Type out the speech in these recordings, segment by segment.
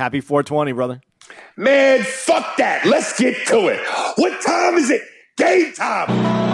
Happy 420, brother. Man, fuck that. Let's get to it. What time is it? Game time.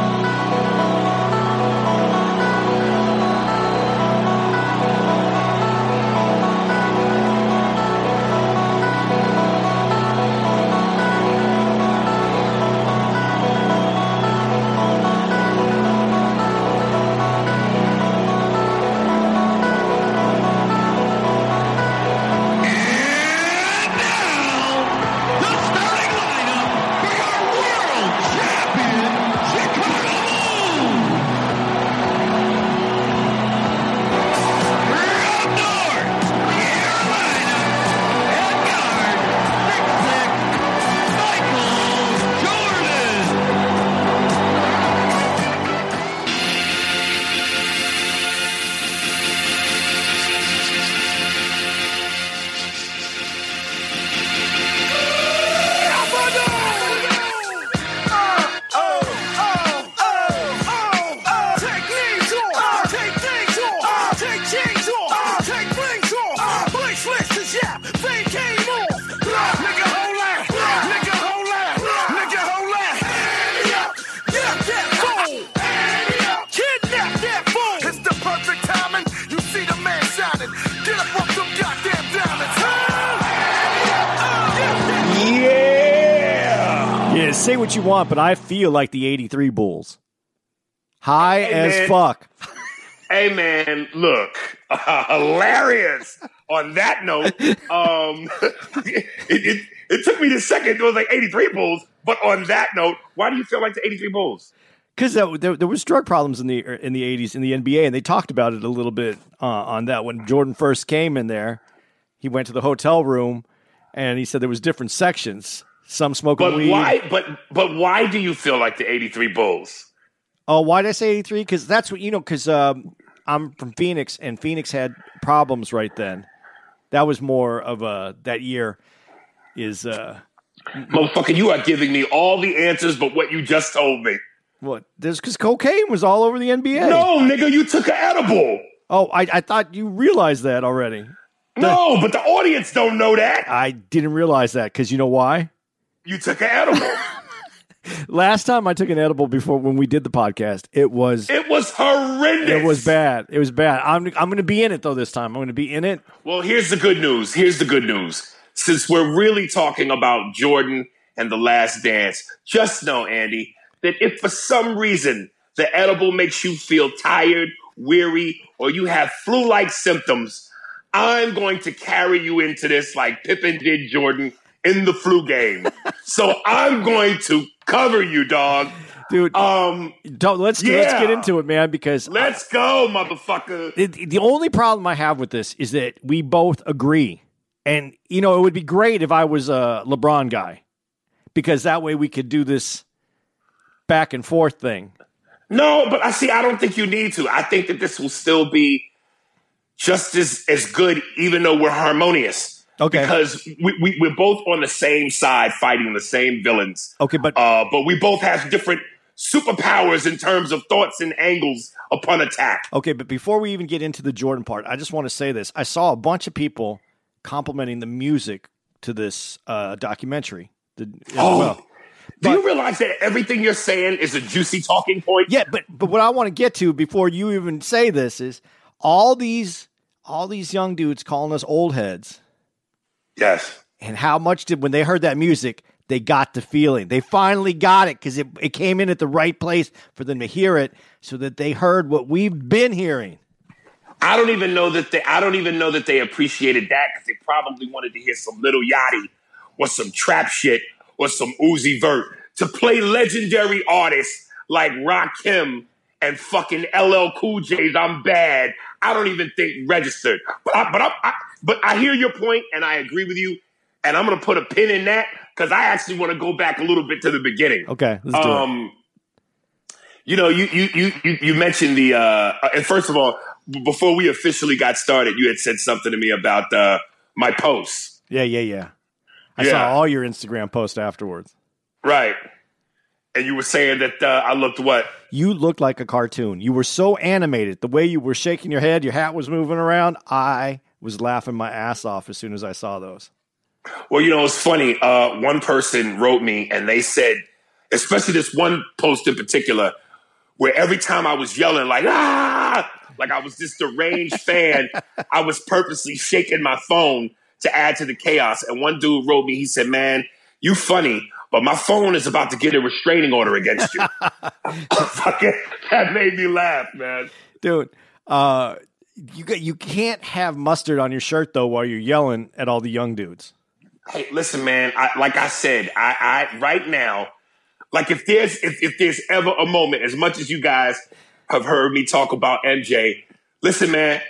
Want, but I feel like the 83 Bulls. High Hey, as man. fuck. Hey man, look, hilarious. On that note, um, it, it it took me the second. It was like eighty three Bulls, but on that note, why do you feel like the eighty three Bulls? Because there, there was drug problems in the in the 80s in the NBA, and they talked about it a little bit uh, on that. When Jordan first came in there, he went to the hotel room, and he said there was different sections. Some smoking But weed. why? But but why do you feel like the eighty three Bulls? Oh, why did I say 83? Because that's what, you know, because um, I'm from Phoenix and Phoenix had problems right then. That was more of a, that year is, uh, Motherfucker, you are giving me all the answers, but what you just told me. what? There's because cocaine was all over the NBA. No, nigga, you took an edible. Oh, I, I thought you realized that already. No, but the audience don't know that. I didn't realize that because you know why? You took an edible. Last time I took an edible before when we did the podcast, it was it was horrendous. it was bad. It was bad. I'm I'm going to be in it though this time. I'm going to be in it. Well, here's the good news. Here's the good news. Since we're really talking about Jordan and the last dance, just know, Andy, that if for some reason the edible makes you feel tired, weary, or you have flu like symptoms, I'm going to carry you into this like Pippen did Jordan in the flu game. so I'm going to cover you, dog. Dude, Um, don't, let's let's get into it, man, because let's go, motherfucker. the, the only problem I have with this is that we both agree. And, you know, it would be great if I was a LeBron guy because that way we could do this back and forth thing. No, but I see. I don't think you need to. I think that this will still be just as as good, even though we're harmonious. Okay. Because we, we we're both on the same side, fighting the same villains. Okay, but Uh, but we both have different superpowers in terms of thoughts and angles upon attack. okay, but before we even get into the Jordan part, I just want to say this. I saw a bunch of people complimenting the music to this uh, documentary. The, as Oh. well. Do you realize that everything you're saying is a juicy talking point? Yeah, but but what I want to get to before you even say this is all these all these young dudes calling us old heads. Yes. and how much did when they heard that music they got the feeling. They finally got it because it, it came in at the right place for them to hear it so that they heard what we've been hearing. I don't even know that they. I don't even know that they appreciated that because they probably wanted to hear some Lil Yachty or some trap shit or some Uzi Vert to play legendary artists like Rakim and fucking LL Cool J's "I'm Bad." I don't even think registered. But I, but I, I but I hear your point and I agree with you. And I'm gonna put a pin in that because I actually want to go back a little bit to the beginning. Okay, let's do it. Um, you know, you you you you, you mentioned the uh, and first of all, before we officially got started, you had said something to me about uh, my posts, Yeah, yeah, yeah. I Yeah. saw all your Instagram posts afterwards. right? And you were saying that uh, I looked what? You looked like a cartoon. You were so animated. The way you were shaking your head, your hat was moving around. I was laughing my ass off as soon as I saw those. Well, you know, it's funny. Uh, one person wrote me and they said, especially this one post in particular, where every time I was yelling like ah, like I was this deranged fan, I was purposely shaking my phone to add to the chaos. And one dude wrote me, he said, "Man, you funny." But my phone is about to get a restraining order against you. Fucking, that made me laugh, man. Dude, uh, you got, you can't have mustard on your shirt though while you're yelling at all the young dudes. Hey, listen, man. I, like I said, I, I right now, like if there's if, if there's ever a moment, as much as you guys have heard me talk about MJ, listen, man.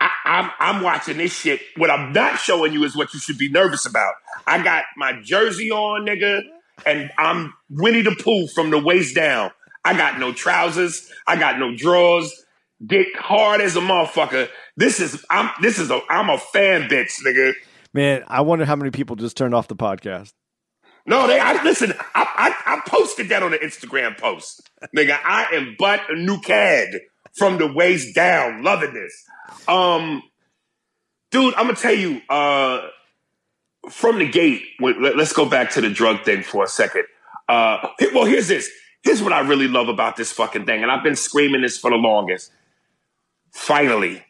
I, I'm I'm watching this shit. What I'm not showing you is what you should be nervous about. I got my jersey on, nigga, and I'm Winnie the Pooh from the waist down. I got no trousers. I got no drawers. Dick hard as a motherfucker. This is I'm this is a I'm a fan bitch, nigga. Man, I wonder how many people just turned off the podcast. No, they. I listen. I, I I posted that on the Instagram post, nigga. I am but a new cad from the waist down, loving this. Um, dude, I'm gonna tell you. Uh, from the gate. Let, us go back to the drug thing for a second. Uh, well, here's this. Here's what I really love about this fucking thing, and I've been screaming this for the longest. Finally,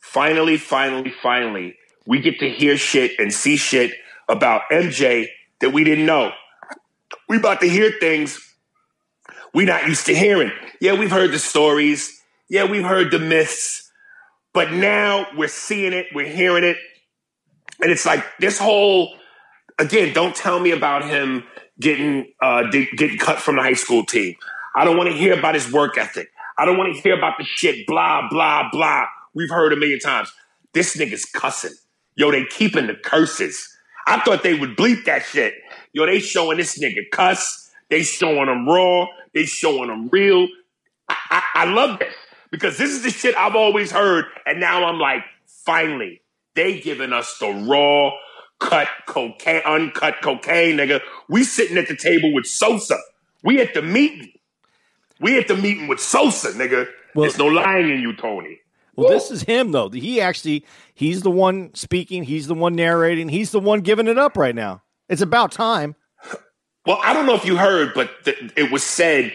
finally, finally, finally, we get to hear shit and see shit about MJ that we didn't know. We about to hear things we not used to hearing. Yeah, we've heard the stories. Yeah, we've heard the myths. But now we're seeing it, we're hearing it. And it's like this whole again, don't tell me about him getting uh, getting cut from the high school team. I don't want to hear about his work ethic. I don't want to hear about the shit, blah, blah, blah. We've heard a million times. This nigga's cussing. Yo, they keeping the curses. I thought they would bleep that shit. Yo, they showing this nigga cuss. They showing him raw. They showing him real. I, I, I love this because this is the shit I've always heard. And now I'm like, finally, they giving us the raw, cut cocaine, uncut cocaine, nigga. We sitting at the table with Sosa. We at the meeting. We at the meeting with Sosa, nigga. Well- There's no lying in you, Tony. Well, this is him though. He actually he's the one speaking, he's the one narrating, he's the one giving it up right now. It's about time. Well, I don't know if you heard, but th- it was said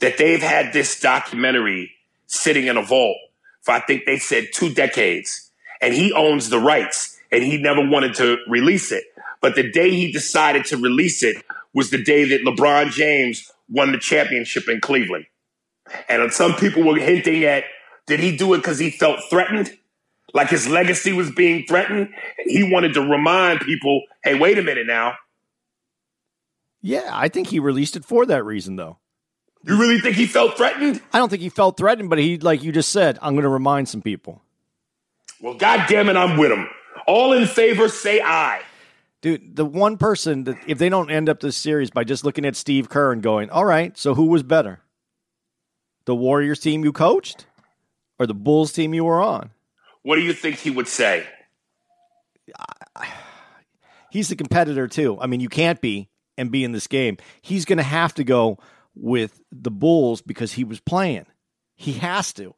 that they've had this documentary sitting in a vault for I think they said two decades, and he owns the rights, and he never wanted to release it. But the day he decided to release it was the day that LeBron James won the championship in Cleveland. And some people were hinting at did he do it because he felt threatened? Like his legacy was being threatened? He wanted to remind people, hey, wait a minute now. Yeah, I think he released it for that reason though. You really think he felt threatened? I don't think he felt threatened, but he like you just said, I'm going to remind some people. Well, goddamn it, I'm with him. All in favor, say aye. Dude, the one person that if they don't end up this series by just looking at Steve Kerr and going, "All right, so who was better? The Warriors team you coached or the Bulls team you were on?" What do you think he would say? He's a competitor too. I mean, you can't be and be in this game. He's going to have to go with the Bulls because he was playing. He has to.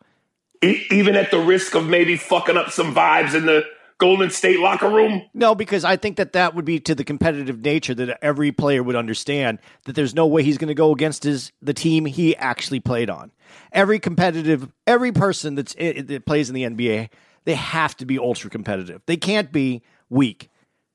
Even at the risk of maybe fucking up some vibes in the Golden State locker room? No, because I think that that would be to the competitive nature that every player would understand that there's no way he's going to go against his the team he actually played on. Every competitive, every person that's eh, eh, that plays in the NBA, they have to be ultra competitive. They can't be weak.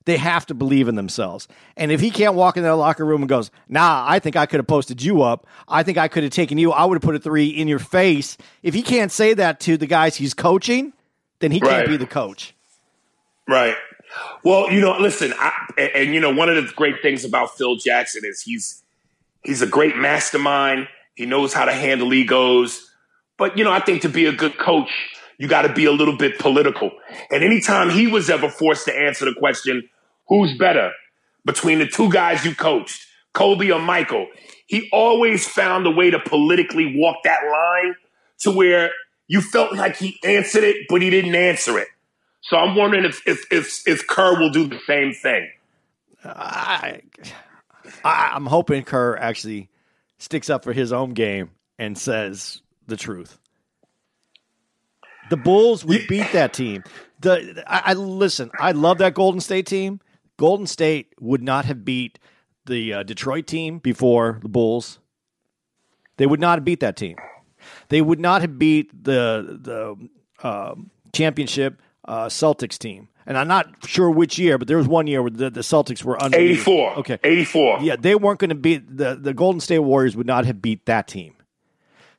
They have to believe in themselves. And if he can't walk in that locker room and goes, "Nah, I think I could have posted you up. I think I could have taken you. I would have put a three in your face." If he can't say that to the guys he's coaching, then he Right. can't be the coach. Right. Well, you know, listen, I, and, and you know, one of the great things about Phil Jackson is he's he's a great mastermind. He knows how to handle egos. But you know, I think to be a good coach, you got to be a little bit political. And anytime he was ever forced to answer the question, "Who's better between the two guys you coached, Kobe or Michael?" He always found a way to politically walk that line to where you felt like he answered it, but he didn't answer it. So I'm wondering if if if, if Kerr will do the same thing. I, I I'm hoping Kerr actually sticks up for his own game and says the truth. The Bulls would beat that team. The I, I listen. I love that Golden State team. Golden State would not have beat the uh, Detroit team before the Bulls. They would not have beat that team. They would not have beat the the um championship uh, Celtics team. And I'm not sure which year, but there was one year where the, the Celtics were under 84. Okay, 84. yeah, they weren't going to beat the the Golden State Warriors would not have beat that team.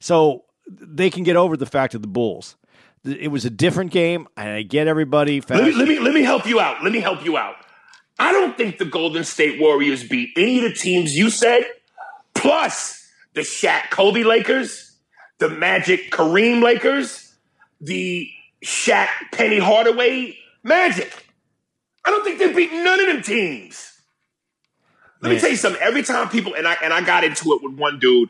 So they can get over the fact of the Bulls. It was a different game, and I get everybody. Let me, let me let me help you out. Let me help you out. I don't think the Golden State Warriors beat any of the teams you said, plus the Shaq Kobe Lakers, the Magic Kareem Lakers, the Shaq Penny Hardaway Magic. I don't think they beat none of them teams. Let me tell you something. Every time people and I and I got into it with one dude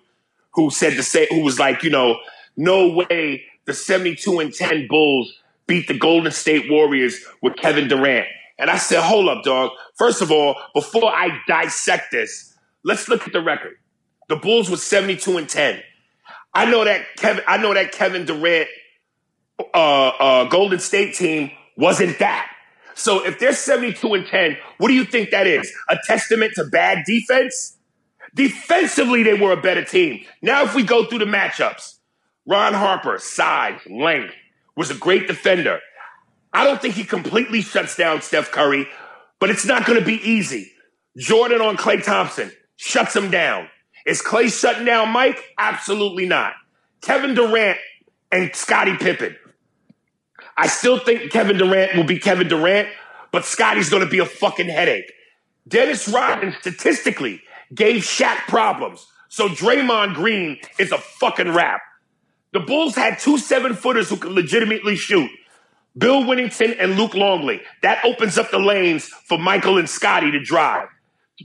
who said to say who was like, you know, no way the 72 and 10 Bulls beat the Golden State Warriors with Kevin Durant. And I said, hold up, dog. First of all, before I dissect this, let's look at the record. The Bulls was 72 and 10. I know that Kevin I know that Kevin Durant uh, uh, Golden State team wasn't that. So if they're 72 and 10, what do you think that is? A testament to bad defense? Defensively, they were a better team. Now, if we go through the matchups, Ron Harper, size, length, was a great defender. I don't think he completely shuts down Steph Curry, but it's not going to be easy. Jordan on Klay Thompson shuts him down. Is Klay shutting down Mike? Absolutely not. Kevin Durant and Scottie Pippen. I still think Kevin Durant will be Kevin Durant, but Scottie's going to be a fucking headache. Dennis Rodman statistically gave Shaq problems. So Draymond Green is a fucking rap. The Bulls had two seven footers who could legitimately shoot. Bill Wennington and Luke Longley. That opens up the lanes for Michael and Scottie to drive.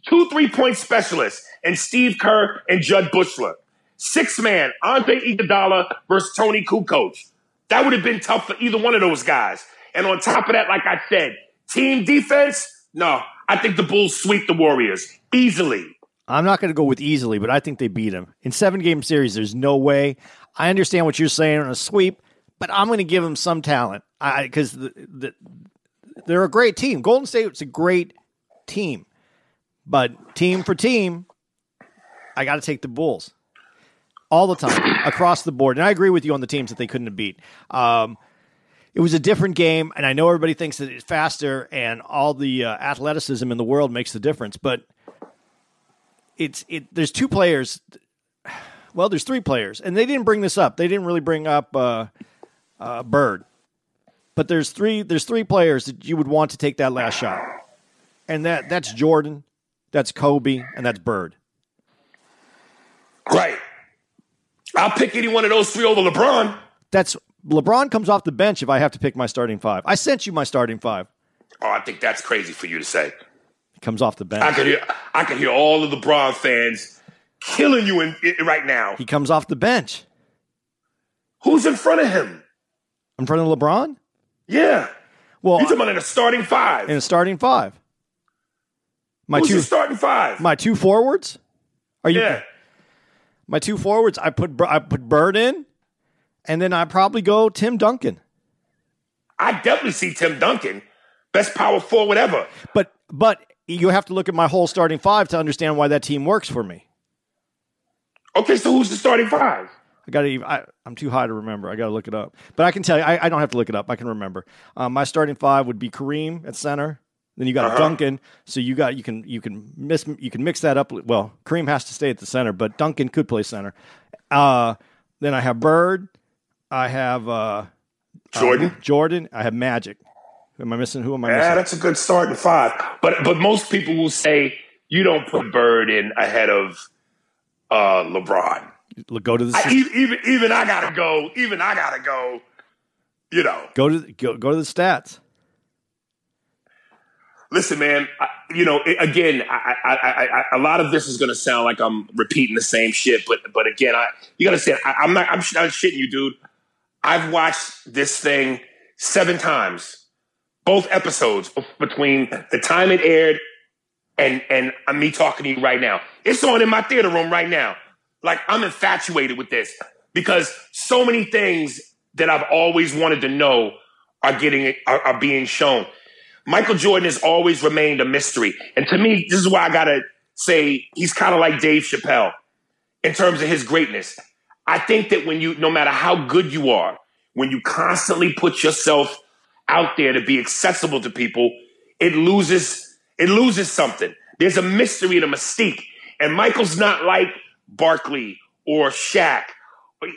Two three point specialists and Steve Kerr and Jud Buechler. Six man, Andre Iguodala versus Toni Kukoc. That would have been tough for either one of those guys. And on top of that, like I said, team defense, no, I think the Bulls sweep the Warriors easily. I'm not going to go with easily, but I think they beat them in seven game series. There's no way. I understand what you're saying on a sweep, but I'm going to give them some talent because the, the, they're a great team. Golden State's a great team, but team for team, I got to take the Bulls all the time across the board. And I agree with you on the teams that they couldn't have beat. Um, it was a different game, and I know everybody thinks that it's faster and all the uh, athleticism in the world makes the difference, but it's it. There's two players. Well, there's three players, and they didn't bring this up. They didn't really bring up uh, uh, Bird, but there's three. There's three players that you would want to take that last shot, and that that's Jordan, that's Kobe, and that's Bird. Right. I'll pick any one of those three over LeBron. That's LeBron comes off the bench if I have to pick my starting five. I sent you my starting five. Oh, I think that's crazy for you to say. He comes off the bench. I could hear, I could hear all of the LeBron fans killing you in, in- right now. he comes off the bench Who's in front of him? in front of LeBron. Yeah, Well, you talking about in a starting five? in a starting five. My Who's two, starting five? my two forwards. Are you? yeah, My two forwards. I put I put Bird in, and then I probably go Tim Duncan. I definitely see Tim Duncan, best power forward ever. But but you have to look at my whole starting five to understand why that team works for me. Okay, so who's the starting five? I got to. I, I'm too high to remember. I got to look it up. But I can tell you, I, I don't have to look it up. I can remember. Um, my starting five would be Kareem at center, Then you got Duncan. So you got you can you can miss you can mix that up. Well, Kareem has to stay at the center, but Duncan could play center. Uh, then I have Bird. I have uh, Jordan. Jordan. I have Magic. Who am I missing? Who am I missing? Yeah, missing? that's a good start starting five. But but most people will say you don't put Bird in ahead of uh, LeBron. Go to the I, even even I gotta go. Even I gotta go. You know, go to go, go to the stats. Listen, man. I, you know, it, again, I, I, I, I, a lot of this is gonna sound like I'm repeating the same shit. But but again, I you gotta say I, I'm not. I'm, sh- I'm shitting you, dude. I've watched this thing seven times, both episodes between the time it aired and and uh, me talking to you right now. It's on in my theater room right now. Like I'm infatuated with this because so many things that I've always wanted to know are getting are, are being shown. Michael Jordan has always remained a mystery, and to me, this is why I gotta say he's kind of like Dave Chappelle in terms of his greatness. I think that when you, no matter how good you are, when you constantly put yourself out there to be accessible to people, it loses it loses something. There's a mystery and a mystique. And Michael's not like Barkley or Shaq,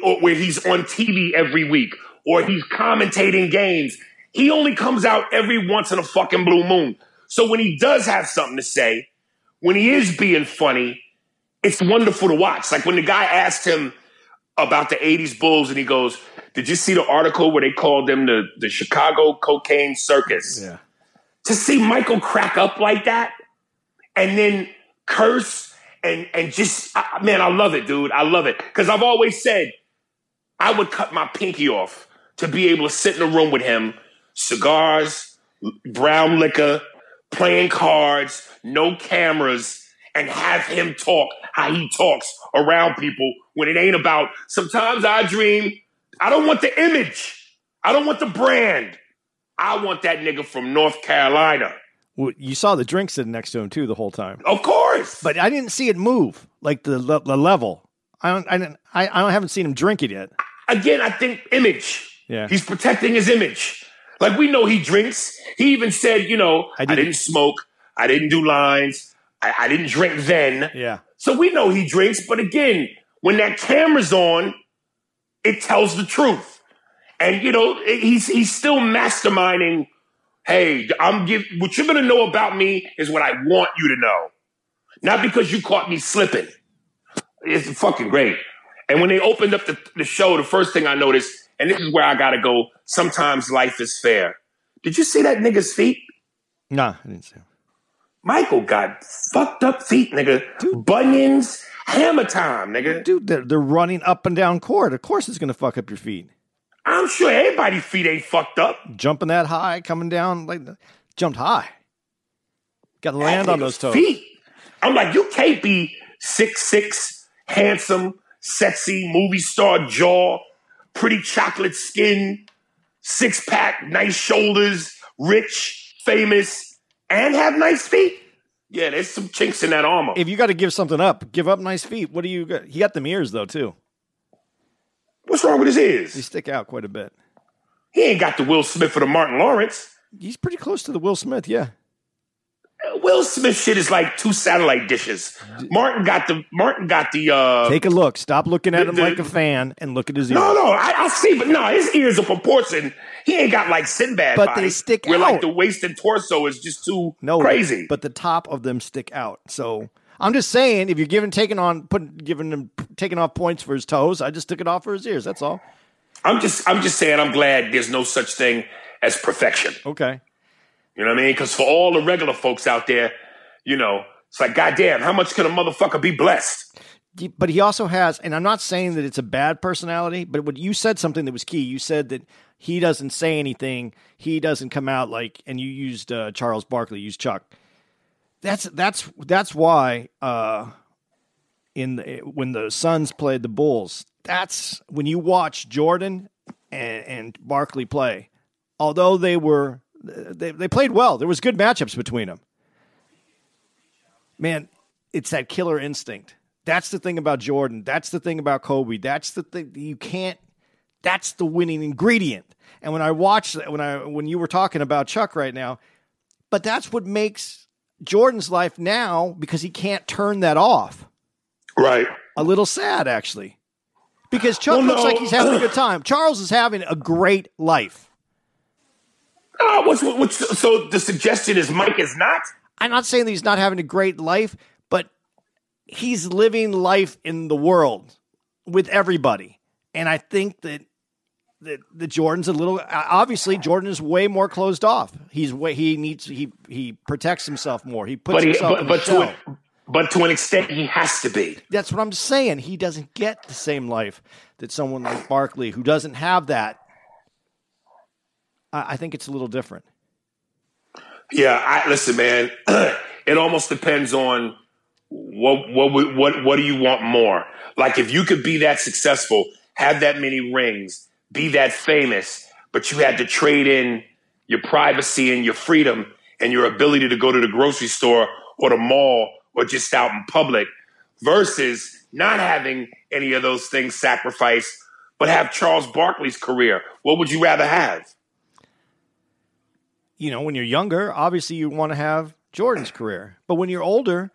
or where he's on TV every week or he's commentating games. He only comes out every once in a fucking blue moon. So when he does have something to say, when he is being funny, it's wonderful to watch. Like when the guy asked him about the 80s Bulls and he goes, Did you see the article where they called them the, the Chicago Cocaine Circus? Yeah. to see Michael crack up like that and then curse and and just I- man, I love it, dude. I love it because I've always said I would cut my pinky off to be able to sit in a room with him, cigars, brown liquor, playing cards, no cameras, and have him talk how he talks around people when it ain't about. Sometimes I dream. I don't want the image. I don't want the brand. I want that nigga from North Carolina. Well, you saw the drink sitting next to him too the whole time, Of course. but I didn't see it move like the le- the level. I don't. I didn't. I, I don't haven't seen him drink it yet. again, I think image. Yeah. He's protecting his image. Like we know he drinks. He even said, you know, I I didn't- didn't, smoke. I didn't do lines. I, I didn't drink then. Yeah. So we know he drinks. But again, when that camera's on, it tells the truth. And you know, he's he's still masterminding. Hey, I'm give what you're gonna know about me is what I want you to know, not because you caught me slipping. It's fucking great. And when they opened up the, the show, the first thing I noticed, and this is where I gotta go. Sometimes life is fair. Did you see that nigga's feet? Nah, I didn't see him. Michael got fucked up feet, nigga. Dude. Bunions, hammer time, nigga. Dude, they're, they're running up and down court. Of course, it's to fuck up your feet. I'm sure everybody's feet ain't fucked up. Jumping that high, coming down like jumped high. Got to land on those toes. Feet. I'm like, you can't be six six, handsome, sexy, movie star jaw, pretty chocolate skin, six pack, nice shoulders, rich, famous, and have nice feet. Yeah, there's some chinks in that armor. If you got to give something up, give up nice feet. What do you got? He got them ears though too. What's wrong with his ears? They stick out quite a bit. He ain't got the Will Smith or the Martin Lawrence. He's pretty close to the Will Smith. Yeah. Will Smith shit is like two satellite dishes. Martin got the Martin got the uh Take a look. Stop looking at him the- like a fan and look at his ears. No, no, I, I see, but no, his ears are proportion. He ain't got like Sinbad, But body, they stick where out. like the waist and torso is just too no, crazy. But the top of them stick out. So I'm just saying, if you're giving taking on putting giving him taking off points for his toes, I just took it off for his ears. That's all. I'm just, I'm just saying, I'm glad there's no such thing as perfection. Okay. You know what I mean? Because for all the regular folks out there, you know, it's like, goddamn, how much can a motherfucker be blessed? But he also has, and I'm not saying that it's a bad personality, but what you said something that was key. You said that he doesn't say anything. He doesn't come out like, and you used uh, Charles Barkley, used Chuck. That's that's that's why uh, in the, when the Suns played the Bulls, that's when you watch Jordan and, and Barkley play. Although they were they they played well, there was good matchups between them. Man, it's that killer instinct. That's the thing about Jordan. That's the thing about Kobe. That's the thing you can't. That's the winning ingredient. And when I watched when I when you were talking about Chuck right now, But that's what makes Jordan's life now because he can't turn that off. Right. A little sad, actually. Because Chuck Well, looks no. like he's having a good time. Charles is having a great life. Uh, what's, what's, so the suggestion is Mike is not? I'm not saying that he's not having a great life, but he's living life in the world with everybody. And I think that that, that Jordan's a little obviously Jordan is way more closed off. He's way he needs he he protects himself more. He puts But, he, himself but, but, to an, but to an extent, he has to be. That's what I'm saying. He doesn't get the same life that someone like Barkley, who doesn't have that. I, think it's a little different. Yeah, I, listen, man. it almost depends on what what what what do you want more? Like if you could be that successful, have that many rings, be that famous, but you had to trade in your privacy and your freedom and your ability to go to the grocery store or the mall or just out in public versus not having any of those things sacrificed, but have Charles Barkley's career. What would you rather have? You know, when you're younger, obviously you want to have Jordan's career. But when you're older,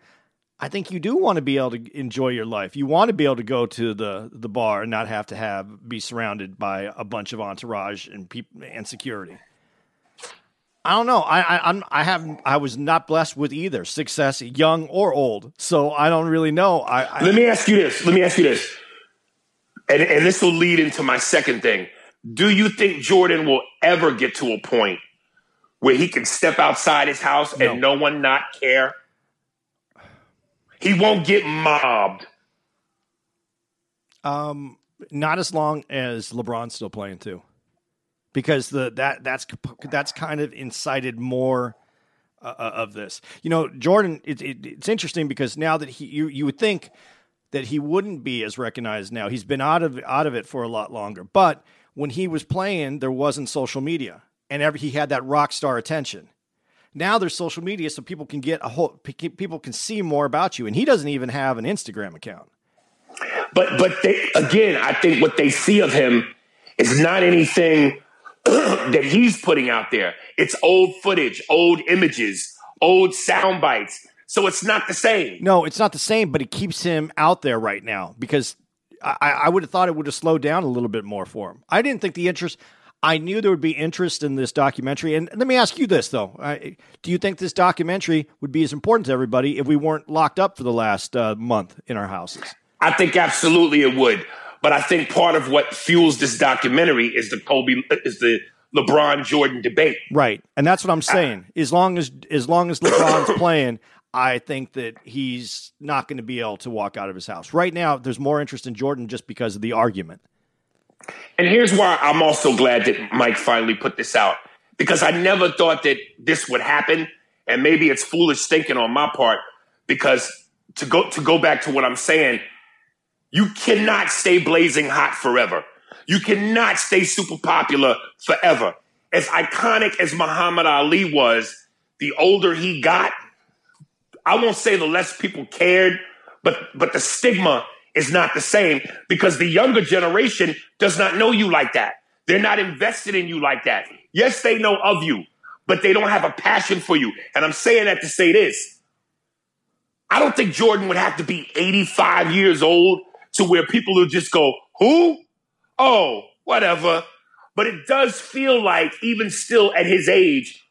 I think you do want to be able to enjoy your life. You want to be able to go to the the bar and not have to have be surrounded by a bunch of entourage and people and security. I don't know. I I I'm, I have I was not blessed with either success, young or old. So I don't really know. I, I Let me ask you this. Let me ask you this. And, and this will lead into my second thing. Do you think Jordan will ever get to a point where he can step outside his house and no one not care? He won't get mobbed. Um, not as long as LeBron's still playing too, because the that that's that's kind of incited more uh, of this. You know, Jordan. It, it, it's interesting because now that he you you would think that he wouldn't be as recognized now. He's been out of out of it for a lot longer, but when he was playing, there wasn't social media, and every, he had that rock star attention. Now there's social media, so people can get a whole people can see more about you, and he doesn't even have an Instagram account. But but they, again, I think what they see of him is not anything that he's putting out there. It's old footage, old images, old sound bites. So it's not the same. No, it's not the same, but it keeps him out there right now because I, I would have thought it would have slowed down a little bit more for him. I didn't think the interest. I knew there would be interest in this documentary. And let me ask you this though: I, Do you think this documentary would be as important to everybody if we weren't locked up for the last uh, month in our houses? I think absolutely it would. But I think part of what fuels this documentary is the Kobe is the LeBron Jordan debate. Right, and that's what I'm saying. As long as as long as LeBron's playing, I think that he's not going to be able to walk out of his house. Right now, there's more interest in Jordan just because of the argument. And here's why I'm also glad that Mike finally put this out because I never thought that this would happen. And maybe it's foolish thinking on my part because to go to go back to what I'm saying, you cannot stay blazing hot forever. You cannot stay super popular forever. As iconic as Muhammad Ali was, the older he got, I won't say the less people cared, but but the stigma is not the same because the younger generation does not know you like that. They're not invested in you like that. Yes, they know of you, but they don't have a passion for you. And I'm saying that to say this. I don't think Jordan would have to be 85 years old to where people will just go, who? Oh, whatever. But it does feel like, even still at his age,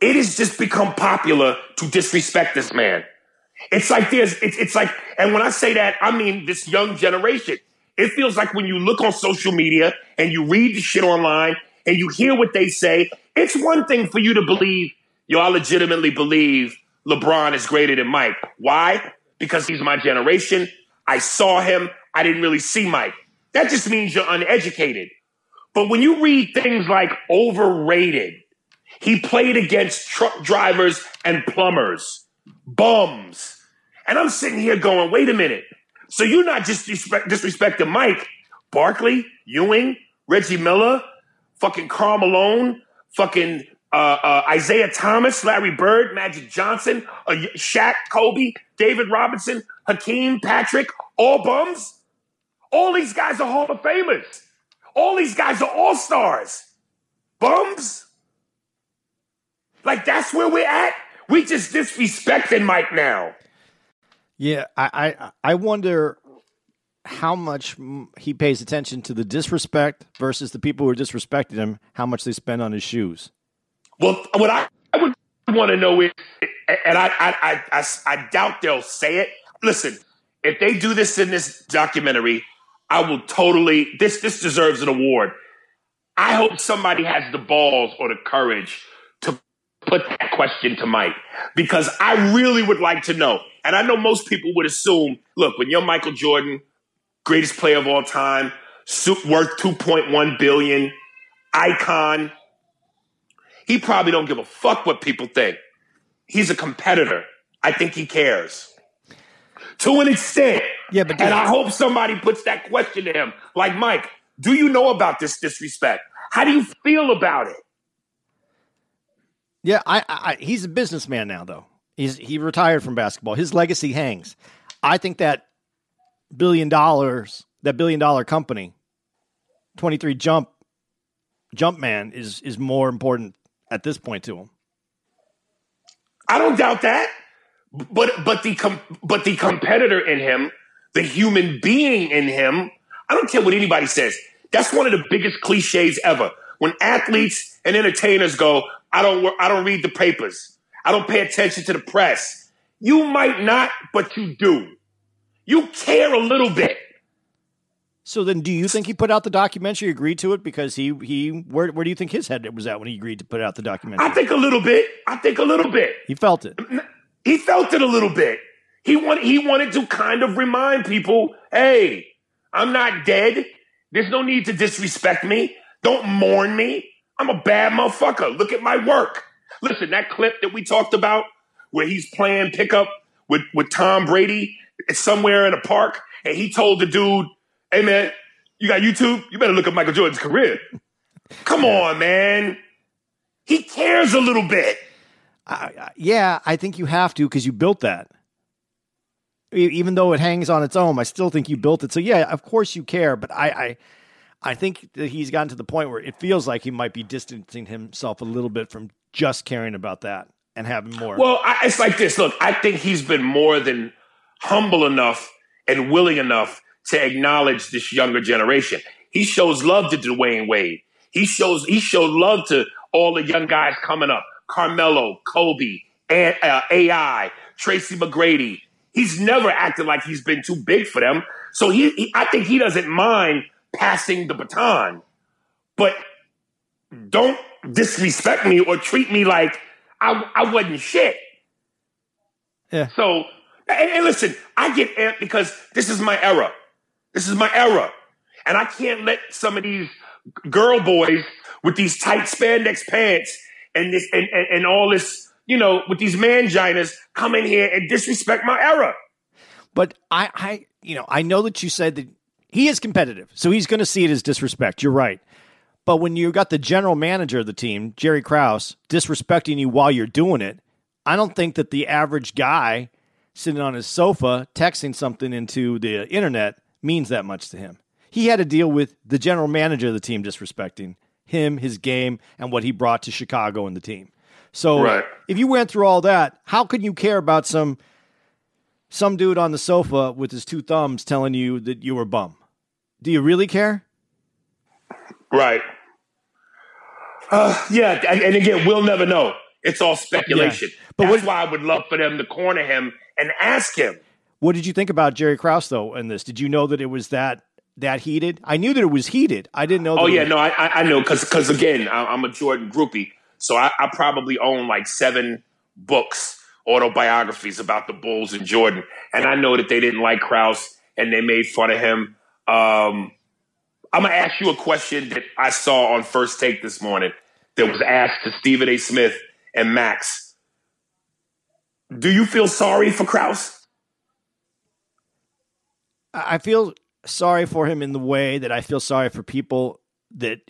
it has just become popular to disrespect this man. It's like there's, it's, it's like, and when I say that, I mean this young generation. It feels like when you look on social media and you read the shit online and you hear what they say, it's one thing for you to believe, y'all legitimately believe LeBron is greater than Mike. Why? Because he's my generation. I saw him. I didn't really see Mike. That just means you're uneducated. But when you read things like overrated, he played against truck drivers and plumbers, bums. And I'm sitting here going, wait a minute. So you're not just disrespect, disrespecting Mike, Barkley, Ewing, Reggie Miller, fucking Karl Malone, fucking uh, uh, Isiah Thomas, Larry Bird, Magic Johnson, uh, Shaq, Kobe, David Robinson, Hakeem, Patrick, all bums. All these guys are Hall of Famers. All these guys are all stars. Bums. Like that's where we're at. We just disrespecting Mike now. Yeah, I, I I wonder how much he pays attention to the disrespect versus the people who are disrespecting him. How much they spend on his shoes. Well, what I, I would want to know is, and I, I I I doubt they'll say it. Listen, if they do this in this documentary, I will totally. This this deserves an award. I hope somebody has the balls or the courage put that question to Mike because I really would like to know. And I know most people would assume, look, when you're Michael Jordan, greatest player of all time, worth 2.1 billion, icon, he probably don't give a fuck what people think. He's a competitor. I think he cares. To an extent. Yeah, but and I hope somebody puts that question to him. Like, Mike, do you know about this disrespect? How do you feel about it? Yeah, I, I he's a businessman now though. He's he retired from basketball. His legacy hangs. I think that billion dollars, that billion dollar company, 23 jump jump man is is more important at this point to him. I don't doubt that. But but the com- but the competitor in him, the human being in him, I don't care what anybody says. That's one of the biggest cliches ever. When athletes and entertainers go, I don't I don't read the papers. I don't pay attention to the press. You might not, but you do. You care a little bit. So then, do you think he put out the documentary? Agreed to it because he he where where do you think his head was at when he agreed to put out the documentary? I think a little bit. I think a little bit. He felt it. Mm, he felt it a little bit. He wanted he wanted to kind of remind people, hey, I'm not dead. There's no need to disrespect me. Don't mourn me. I'm a bad motherfucker. Look at my work. Listen, that clip that we talked about where he's playing pickup with, with Tom Brady somewhere in a park, and he told the dude, hey man, you got YouTube? You better look at Michael Jordan's career. Come on, man. He cares a little bit. Uh, yeah, I think you have to because you built that. Even though it hangs on its own, I still think you built it. So yeah, of course you care, but I, I, I think that he's gotten to the point where it feels like he might be distancing himself a little bit from just caring about that and having more. Well, I, it's like this. Look, I think he's been more than humble enough and willing enough to acknowledge this younger generation. He shows love to Dwyane Wade. He shows he showed love to all the young guys coming up. Carmelo, Kobe, uh, AI, Tracy McGrady. He's never acted like he's been too big for them. So he, he I think he doesn't mind passing the baton. But don't disrespect me or treat me like I, I wasn't shit. Yeah. So, and, and listen, I get amped because this is my era. This is my era. And I can't let some of these girl boys with these tight spandex pants and this and, and, and all this, you know, with these manginas come in here and disrespect my era. But I, I, you know, I know that you said that he is competitive, so he's going to see it as disrespect. You're right. But when you got the general manager of the team, Jerry Krause, disrespecting you while you're doing it, I don't think that the average guy sitting on his sofa texting something into the internet means that much to him. He had to deal with the general manager of the team disrespecting him, his game, and what he brought to Chicago and the team. So Right. if you went through all that, how can you care about some some dude on the sofa with his two thumbs telling you that you were a bum? Do you really care? Right. Uh, yeah, and, and again, we'll never know. It's all speculation. Yeah. But That's what- why I would love for them to corner him and ask him. What did you think about Jerry Krause though in this? Did you know that it was that that heated? I knew that it was heated. I didn't know. That Oh yeah, was- no, I I I know because because again, I- I'm a Jordan groupie, so I, I probably own like seven books, autobiographies about the Bulls and Jordan, and I know that they didn't like Krause and they made fun of him. Um, I'm gonna ask you a question that I saw on First Take this morning that was asked to Stephen A. Smith and Max. Do you feel sorry for Krause? I I feel sorry for him in the way that I feel sorry for people that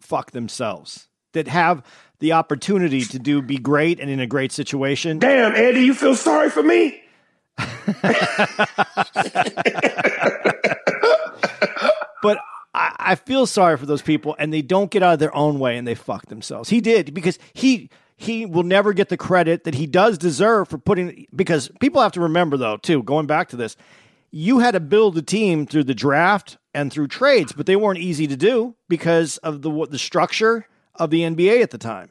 fuck themselves, that have the opportunity to do be great and in a great situation. Damn, Andy, you feel sorry for me? But I, I feel sorry for those people, and they don't get out of their own way and they fuck themselves. He did because he he will never get the credit that he does deserve for putting because people have to remember though too going back to this you had to build a team through the draft and through trades but they weren't easy to do because of the the structure of the NBA at the time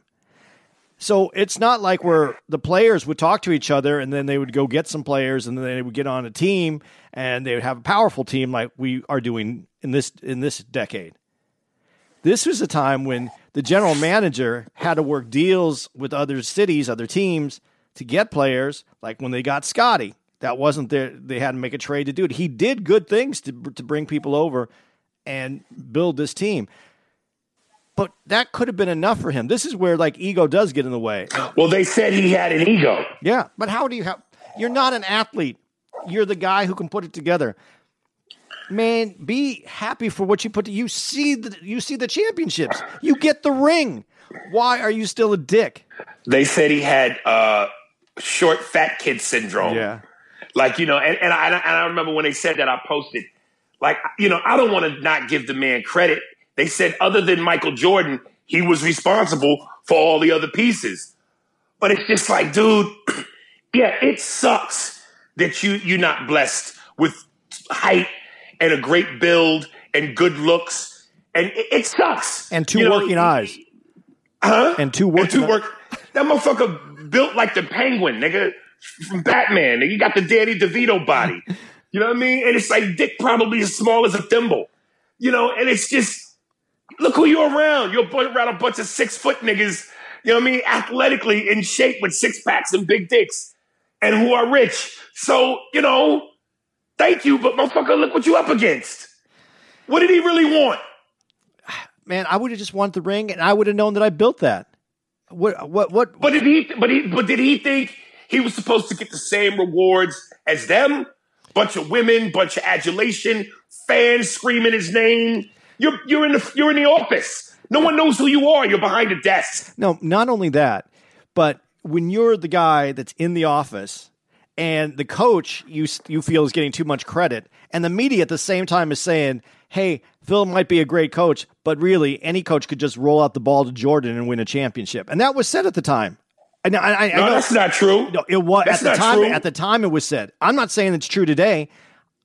so it's not like where the players would talk to each other and then they would go get some players and then they would get on a team and they would have a powerful team like we are doing in this in this decade this was a time when the general manager had to work deals with other cities, other teams to get players. Like when they got Scottie. that wasn't there. They had to make a trade to do it. He did good things to to bring people over and build this team. But that could have been enough for him. This is where like ego does get in the way. Well, they said he had an ego. Yeah, but how do you have? You're not an athlete. You're the guy who can put it together man, be happy for what you put. To, you see the you see the championships. You get the ring. Why are you still a dick? They said he had uh, short fat kid syndrome. Yeah, like you know, and, and I and I remember when they said that I posted, like you know, I don't want to not give the man credit. They said other than Michael Jordan, he was responsible for all the other pieces. But it's just like, dude, yeah, it sucks that you you're not blessed with height and a great build and good looks, and it, it sucks. And two you working know, eyes. Huh? And two working. And two work. That motherfucker built like the penguin, nigga, from Batman. You got the Danny DeVito body. You know what I mean? And it's like dick probably as small as a thimble. You know, and it's just look who you're around. You're around a bunch of six foot niggas. You know what I mean? Athletically in shape with six packs and big dicks, and who are rich. So you know, Thank you, but motherfucker, look what you up against. What did he really want? Man, I would have just wanted the ring, and I would have known that I built that. What? What? What? But did he? But he? But did he think he was supposed to get the same rewards as them? Bunch of women, bunch of adulation, fans screaming his name. You're you're in the you're in the office. No one knows who you are. You're behind a desk. No, not only that, but when you're the guy that's in the office and the coach you you feel is getting too much credit, and the media at the same time is saying, "Hey, Phil might be a great coach, but really any coach could just roll out the ball to Jordan and win a championship," and that was said at the time. I, I, I, no, know, that's not true. No, it was that's at the time. True. At the time, it was said. I'm not saying it's true today.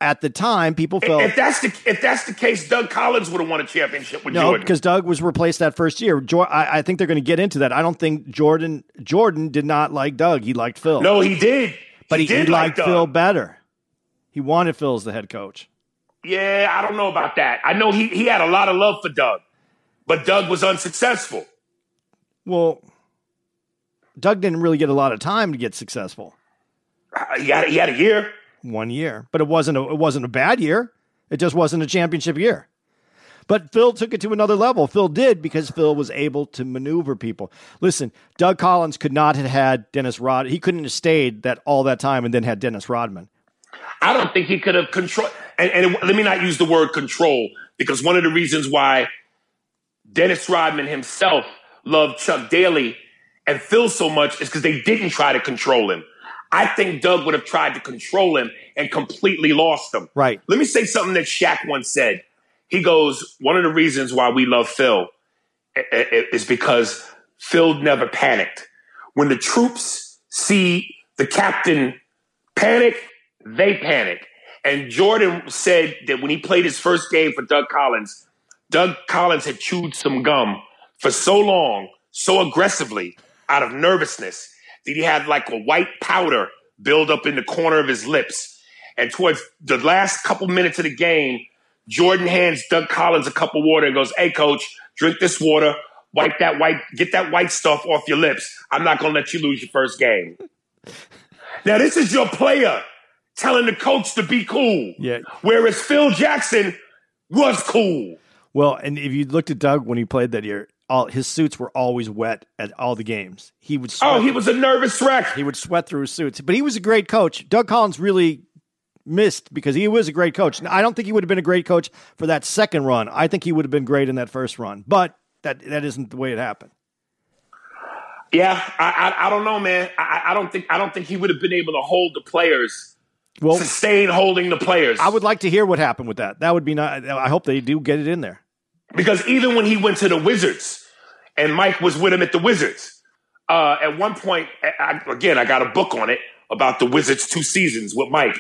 At the time, people felt if that's the if that's the case, Doug Collins would have won a championship with no, Jordan. because Doug was replaced that first year. I, I think they're going to get into that. I don't think Jordan Jordan did not like Doug. He liked Phil. No, he did. But he, he, he liked like Phil better. He wanted Phil as the head coach. Yeah, I don't know about that. I know he, he had a lot of love for Doug, but Doug was unsuccessful. Well, Doug didn't really get a lot of time to get successful. Uh, he, had, he had a year. One year. But it wasn't a, it wasn't a bad year. It just wasn't a championship year. But Phil took it to another level. Phil did because Phil was able to maneuver people. Listen, Doug Collins could not have had Dennis Rod. He couldn't have stayed that all that time and then had Dennis Rodman. I don't think he could have control. And, and let me not use the word control because one of the reasons why Dennis Rodman himself loved Chuck Daly and Phil so much is because they didn't try to control him. I think Doug would have tried to control him and completely lost him. Right. Let me say something that Shaq once said. He goes, one of the reasons why we love Phil is because Phil never panicked. When the troops see the captain panic, they panic. And Jordan said that when he played his first game for Doug Collins, Doug Collins had chewed some gum for so long, so aggressively, out of nervousness, that he had like a white powder build up in the corner of his lips. And towards the last couple minutes of the game, Jordan hands Doug Collins a cup of water and goes, Hey, coach, drink this water, wipe that white, get that white stuff off your lips. I'm not going to let you lose your first game. now, this is your player telling the coach to be cool. Yeah. Whereas Phil Jackson was cool. Well, and if you looked at Doug when he played that year, all his suits were always wet at all the games. He would Oh, he was a nervous wreck. He would sweat through his suits. But he was a great coach. Doug Collins really missed because he was a great coach. I don't think he would have been a great coach for that second run. I think he would have been great in that first run, but that that isn't the way it happened. Yeah, I I, I don't know, man. I, I don't think I don't think he would have been able to hold the players. Well, sustain holding the players. I would like to hear what happened with that. That would be not. I hope they do get it in there. Because even when he went to the Wizards, and Mike was with him at the Wizards, uh, at one point, I, again, I got a book on it about the Wizards' two seasons with Mike.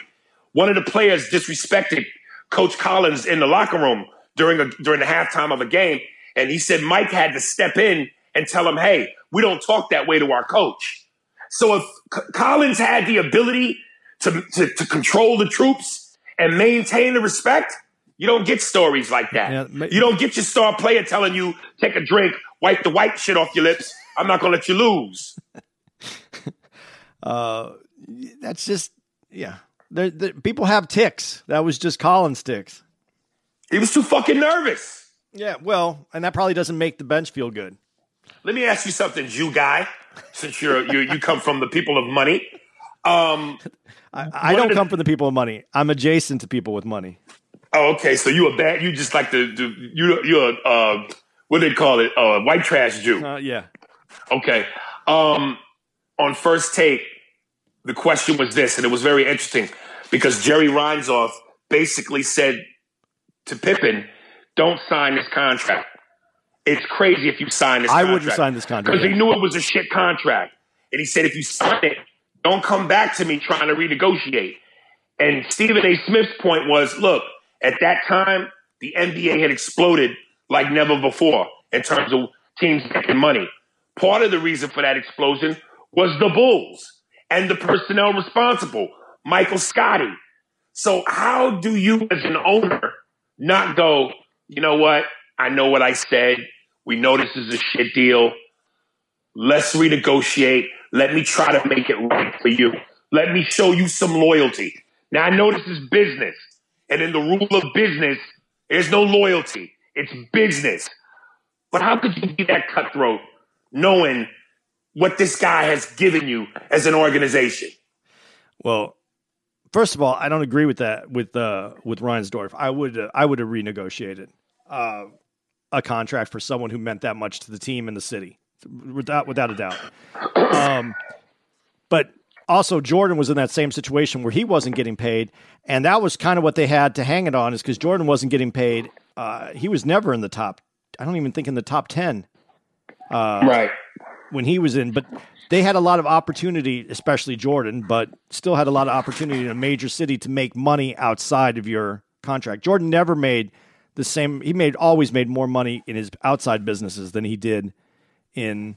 One of the players disrespected Coach Collins in the locker room during a, during the halftime of a game, and he said Mike had to step in and tell him, "Hey, we don't talk that way to our coach." So if C- Collins had the ability to, to, to control the troops and maintain the respect, you don't get stories like that. Yeah, you don't get your star player telling you, "Take a drink, wipe the white shit off your lips." I'm not going to let you lose. That's just yeah. There, there, people have ticks. That was just Collins ticks. He was too fucking nervous. Yeah, well, and that probably doesn't make the bench feel good. Let me ask you something, Jew guy. Since you're you you come from the people of money, um, I, I don't come from the people of money. I'm adjacent to people with money. Oh, okay, so you a bad, you just like the, the you you're a, uh, what they call it, uh, white trash Jew. Uh, yeah. Okay, um, on first take, the question was this, and it was very interesting because Jerry Reinsdorf basically said to Pippen, "Don't sign this contract. It's crazy if you sign this. I contract. wouldn't sign this contract, because he knew it was a shit contract, and he said, if you sign it, don't come back to me trying to renegotiate." And Stephen A. Smith's point was, look, at that time, the NBA had exploded like never before in terms of teams making money. Part of the reason for that explosion was the Bulls and the personnel responsible, Michael Scottie. So how do you as an owner not go, you know what? I know what I said. We know this is a shit deal. Let's renegotiate. Let me try to make it right for you. Let me show you some loyalty. Now I know this is business. And in the rule of business, there's no loyalty. It's business. But how could you be that cutthroat knowing what this guy has given you as an organization? Well, first of all, I don't agree with that with uh, with Reinsdorf. I would uh, I would have renegotiated uh, a contract for someone who meant that much to the team and the city, without without a doubt. Um, but also, Jordan was in that same situation where he wasn't getting paid, and that was kind of what they had to hang it on, is because Jordan wasn't getting paid. Uh, he was never in the top. I don't even think in the top ten right. when he was in, but they had a lot of opportunity, especially Jordan, but still had a lot of opportunity in a major city to make money outside of your contract. Jordan never made the same. He made always made more money in his outside businesses than he did in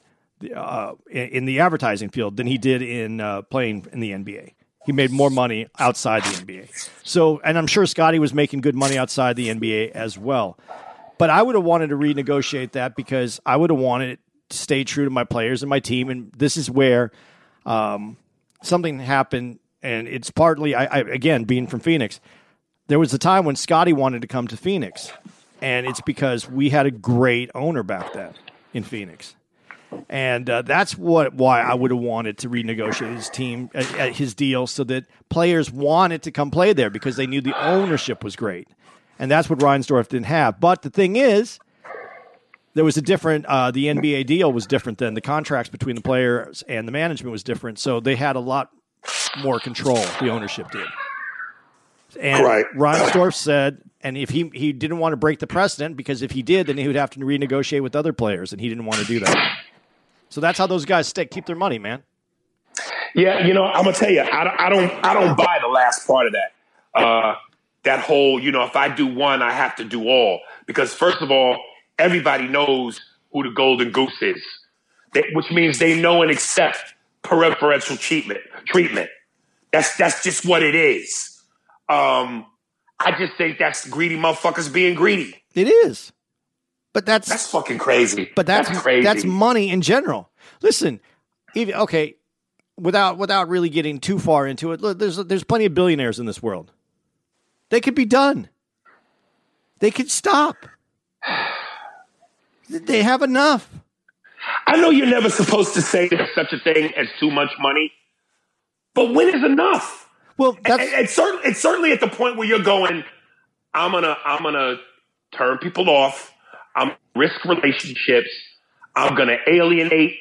uh, in the advertising field than he did in uh, playing in the NBA. He made more money outside the NBA. So, and I'm sure Scottie was making good money outside the NBA as well. But I would have wanted to renegotiate that because I would have wanted to stay true to my players and my team. And this is where um, something happened, and it's partly I, I again being from Phoenix. There was a time when Scottie wanted to come to Phoenix, and it's because we had a great owner back then in Phoenix, and uh, that's what why I would have wanted to renegotiate his team, uh, his deal, so that players wanted to come play there because they knew the ownership was great, and that's what Reinsdorf didn't have. But the thing is, there was a different uh, the NBA deal was different than the contracts between the players and the management was different. So they had a lot more control. The ownership did. And Right. Reinsdorf said, and if he he didn't want to break the precedent because if he did, then he would have to renegotiate with other players, and he didn't want to do that. So that's how those guys stay keep their money, man. Yeah, you know, I'm gonna tell you, I don't, I don't, I don't buy the last part of that. Uh, that whole, you know, if I do one, I have to do all. Because first of all, everybody knows who the golden goose is, they, which means they know and accept preferential treatment. Treatment. That's that's just what it is. Um, I just think that's greedy motherfuckers being greedy. It is, but that's That's fucking crazy. but that's crazy. that's money in general. Listen, even okay, without without really getting too far into it, look, there's there's plenty of billionaires in this world. They could be done. They could stop. They have enough. I know you're never supposed to say there's such a thing as too much money, but when is enough? Well, that's And- and it's, certain, it's certainly at the point where you're going, I'm gonna, I'm gonna turn people off. I'm risk relationships. I'm gonna alienate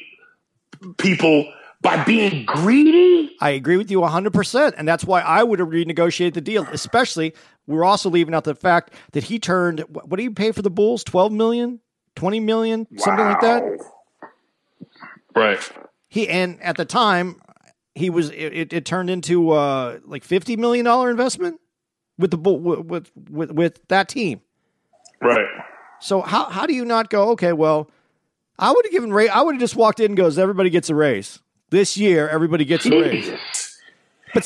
people by being greedy. I agree with you 100%. And that's why I would have renegotiated the deal, especially we're also leaving out the fact that he turned, what do you pay for the Bulls? 12 million? 20 million? Something like that? Right. He and at the time he was it, it, turned into uh like fifty million dollar investment with the with with with that team. Right. So how how do you not go? Okay, well, I would have given Ray. I would have just walked in and goes, everybody gets a raise this year. Everybody gets a raise. Jesus.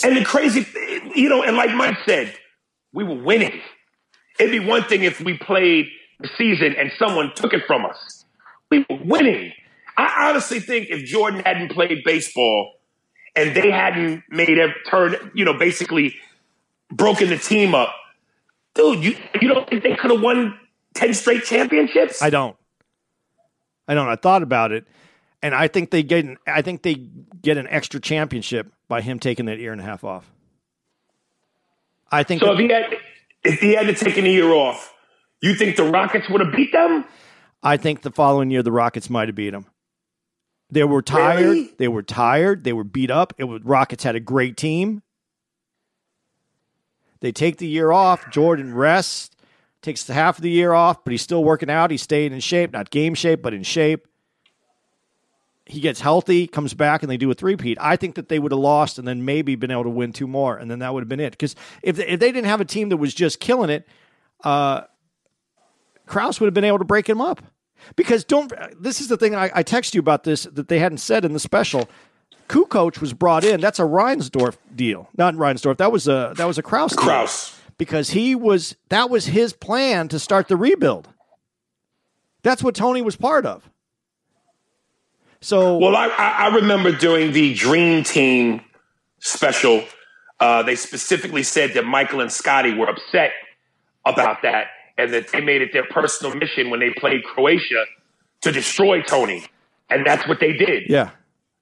and the crazy, you know, and like Mike said, we were winning. It'd be one thing if we played the season and someone took it from us. We were winning. I honestly think if Jordan hadn't played baseball and they hadn't made a turn, you know, basically broken the team up, dude, you you don't think they could have won ten straight championships? I don't. I don't. I thought about it, and I think they get. An, I think they get an extra championship by him taking that year and a half off. I think. so that- if he had if he had to take a year off, you think the Rockets would have beat them? I think the following year the Rockets might have beat them. They were tired. Really? They were tired. They were beat up. It was Rockets had a great team. They take the year off. Jordan rests, takes half of the year off, but he's still working out. He's staying in shape, not game shape, but in shape. He gets healthy, comes back, and they do a three-peat. I think that they would have lost and then maybe been able to win two more, and then that would have been it. Because if if they didn't have a team that was just killing it, uh, Krause would have been able to break him up. Because don't this is the thing I, I text you about this that they hadn't said in the special. Kukoc was brought in. That's a Reinsdorf deal, not Reinsdorf. That was a that was a Krause. deal. Krause. Because he was that was his plan to start the rebuild. That's what Toni was part of. So Well, I, I remember doing the Dream Team special, uh, they specifically said that Michael and Scottie were upset about that and that they made it their personal mission when they played Croatia to destroy Toni. And that's what they did. yeah,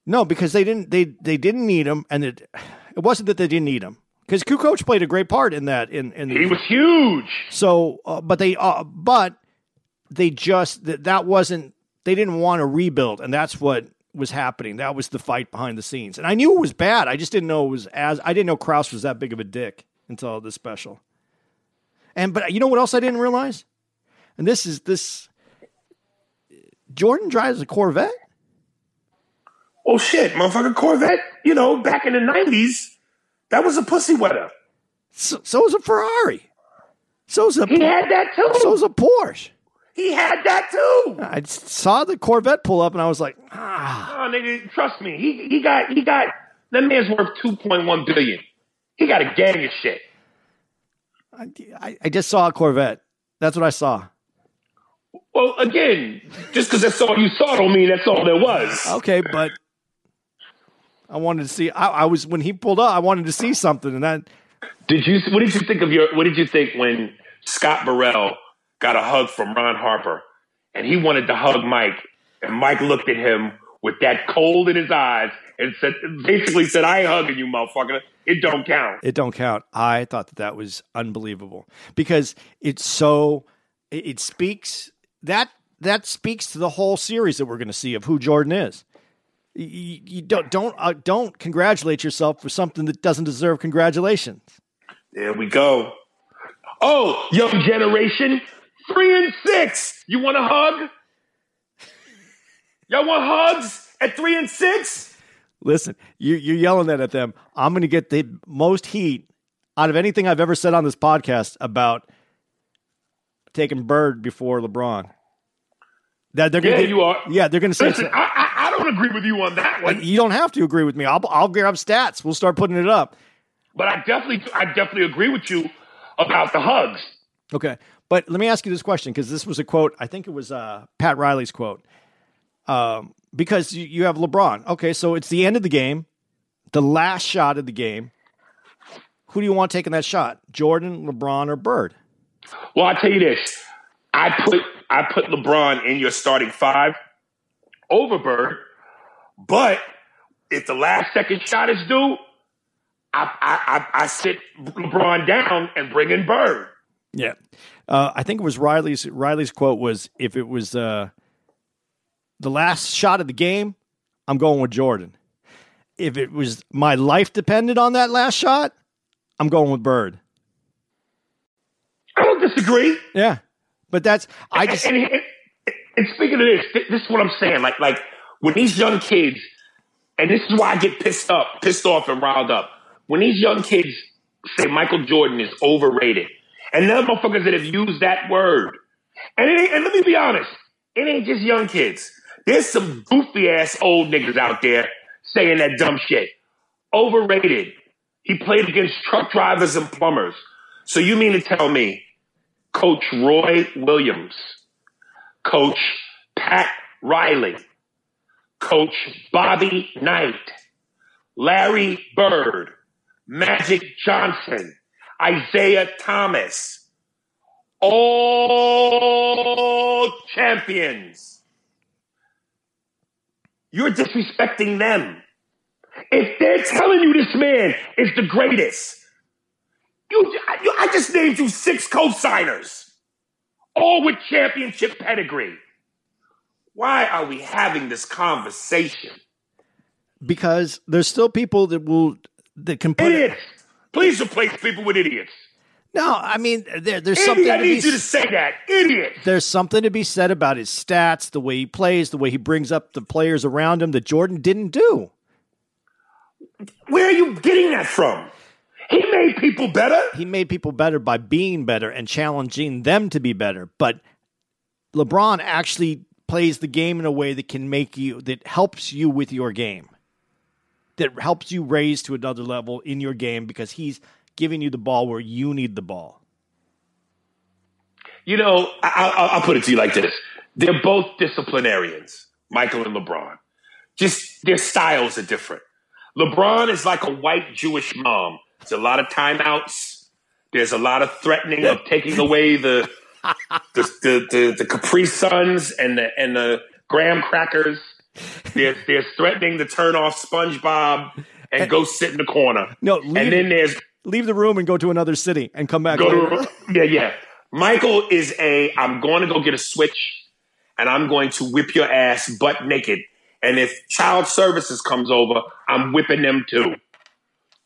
no, because they didn't they they didn't need him, and it it wasn't that they didn't need him because Kukoc played a great part in that in in the, He was huge. So, uh, but they, uh, but they just that that wasn't. They didn't want to rebuild, and that's what was happening. That was the fight behind the scenes, and I knew it was bad. I just didn't know it was as. I didn't know Krause was that big of a dick until this special. And but you know what else I didn't realize, and this is this. Jordan drives a Corvette. Oh shit, motherfucker Corvette, you know, back in the nineties, that was a pussy wetter. So, so is a Ferrari. So was a He had that too. so was a Porsche. he had that too. I saw the Corvette pull up, and I was like, ah. Oh, nigga, trust me. He he got he got that man's worth two point one billion. He got a gang of shit. I, I just saw a Corvette. That's what I saw. Well, again, just because that's all you saw don't mean that's all there was. Okay, but I wanted to see. I, I was when he pulled up. I wanted to see something, and that Did you? What did you think of your? What did you think when Scott Burrell got a hug from Ron Harper, and he wanted to hug Mike, and Mike looked at him with that cold in his eyes and said, basically said, "I ain't hugging you, motherfucker. It don't count." it don't count. I thought that that was unbelievable because it's so. It, it speaks that that speaks to the whole series that we're going to see of who Jordan is. You, you don't don't uh, don't congratulate yourself for something that doesn't deserve congratulations. There we go. Oh, young generation, three and six. You want a hug? Y'all want hugs at three and six? Listen, you, you're yelling that at them. I'm going to get the most heat out of anything I've ever said on this podcast about taking Bird before LeBron. That they're going Yeah, to you are. Yeah, they're going to say Listen, I don't agree with you on that one, you don't have to agree with me. I'll I'll grab stats. We'll start putting it up. but I definitely, I definitely agree with you about the hugs. Okay, but let me ask you this question because this was a quote. I think it was uh, Pat Riley's quote. Um, because you, you have LeBron. Okay, so it's the end of the game, the last shot of the game. Who do you want taking that shot? Jordan, LeBron, or Bird? Well, I tell you this, I put, I put LeBron in your starting five over Bird, but if the last second shot is due, I, I, I, I sit LeBron down and bring in Bird. Yeah, uh, I think it was Riley's. Riley's quote was, "If it was uh, the last shot of the game, I'm going with Jordan. If it was my life depended on that last shot, I'm going with Bird." I don't disagree. Yeah, but that's I just and, and, and speaking of this, this is what I'm saying. Like, like when these young kids and this is why I get pissed up, pissed off, and riled up. When these young kids say Michael Jordan is overrated, and them motherfuckers that have used that word, and, and let me be honest, it ain't just young kids. There's some goofy ass old niggas out there saying that dumb shit. Overrated. He played against truck drivers and plumbers. So you mean to tell me Coach Roy Williams, Coach Pat Riley, Coach Bobby Knight, Larry Bird, Magic Johnson, Isiah Thomas, all champions. You're disrespecting them. If they're telling you this man is the greatest, you, you I just named you six co-signers, all with championship pedigree. Why are we having this conversation? Because there's still people that will that can put Idiots. Please replace people with idiots. No, I mean there, there's something. I to be need you to say that. Idiots. there's something to be said about his stats, the way he plays, the way he brings up the players around him that Jordan didn't do. Where are you getting that from? He made people better. He made people better by being better and challenging them to be better. But LeBron actually plays the game in a way that can make you that helps you with your game. That helps you raise to another level in your game because he's giving you the ball where you need the ball. You know, I, I, I'll put it to you like this: they're both disciplinarians, Michael and LeBron. Just their styles are different. LeBron is like a white Jewish mom. There's a lot of timeouts. There's a lot of threatening of taking away the the, the, the, the Capri Suns and the and the graham crackers. They're, they're threatening to turn off SpongeBob and go sit in the corner. No, leave- and then there's Leave the room and go to another city and come back. to yeah yeah. Michael is a I'm going to go get a switch and I'm going to whip your ass butt naked. And if child services comes over, I'm whipping them too.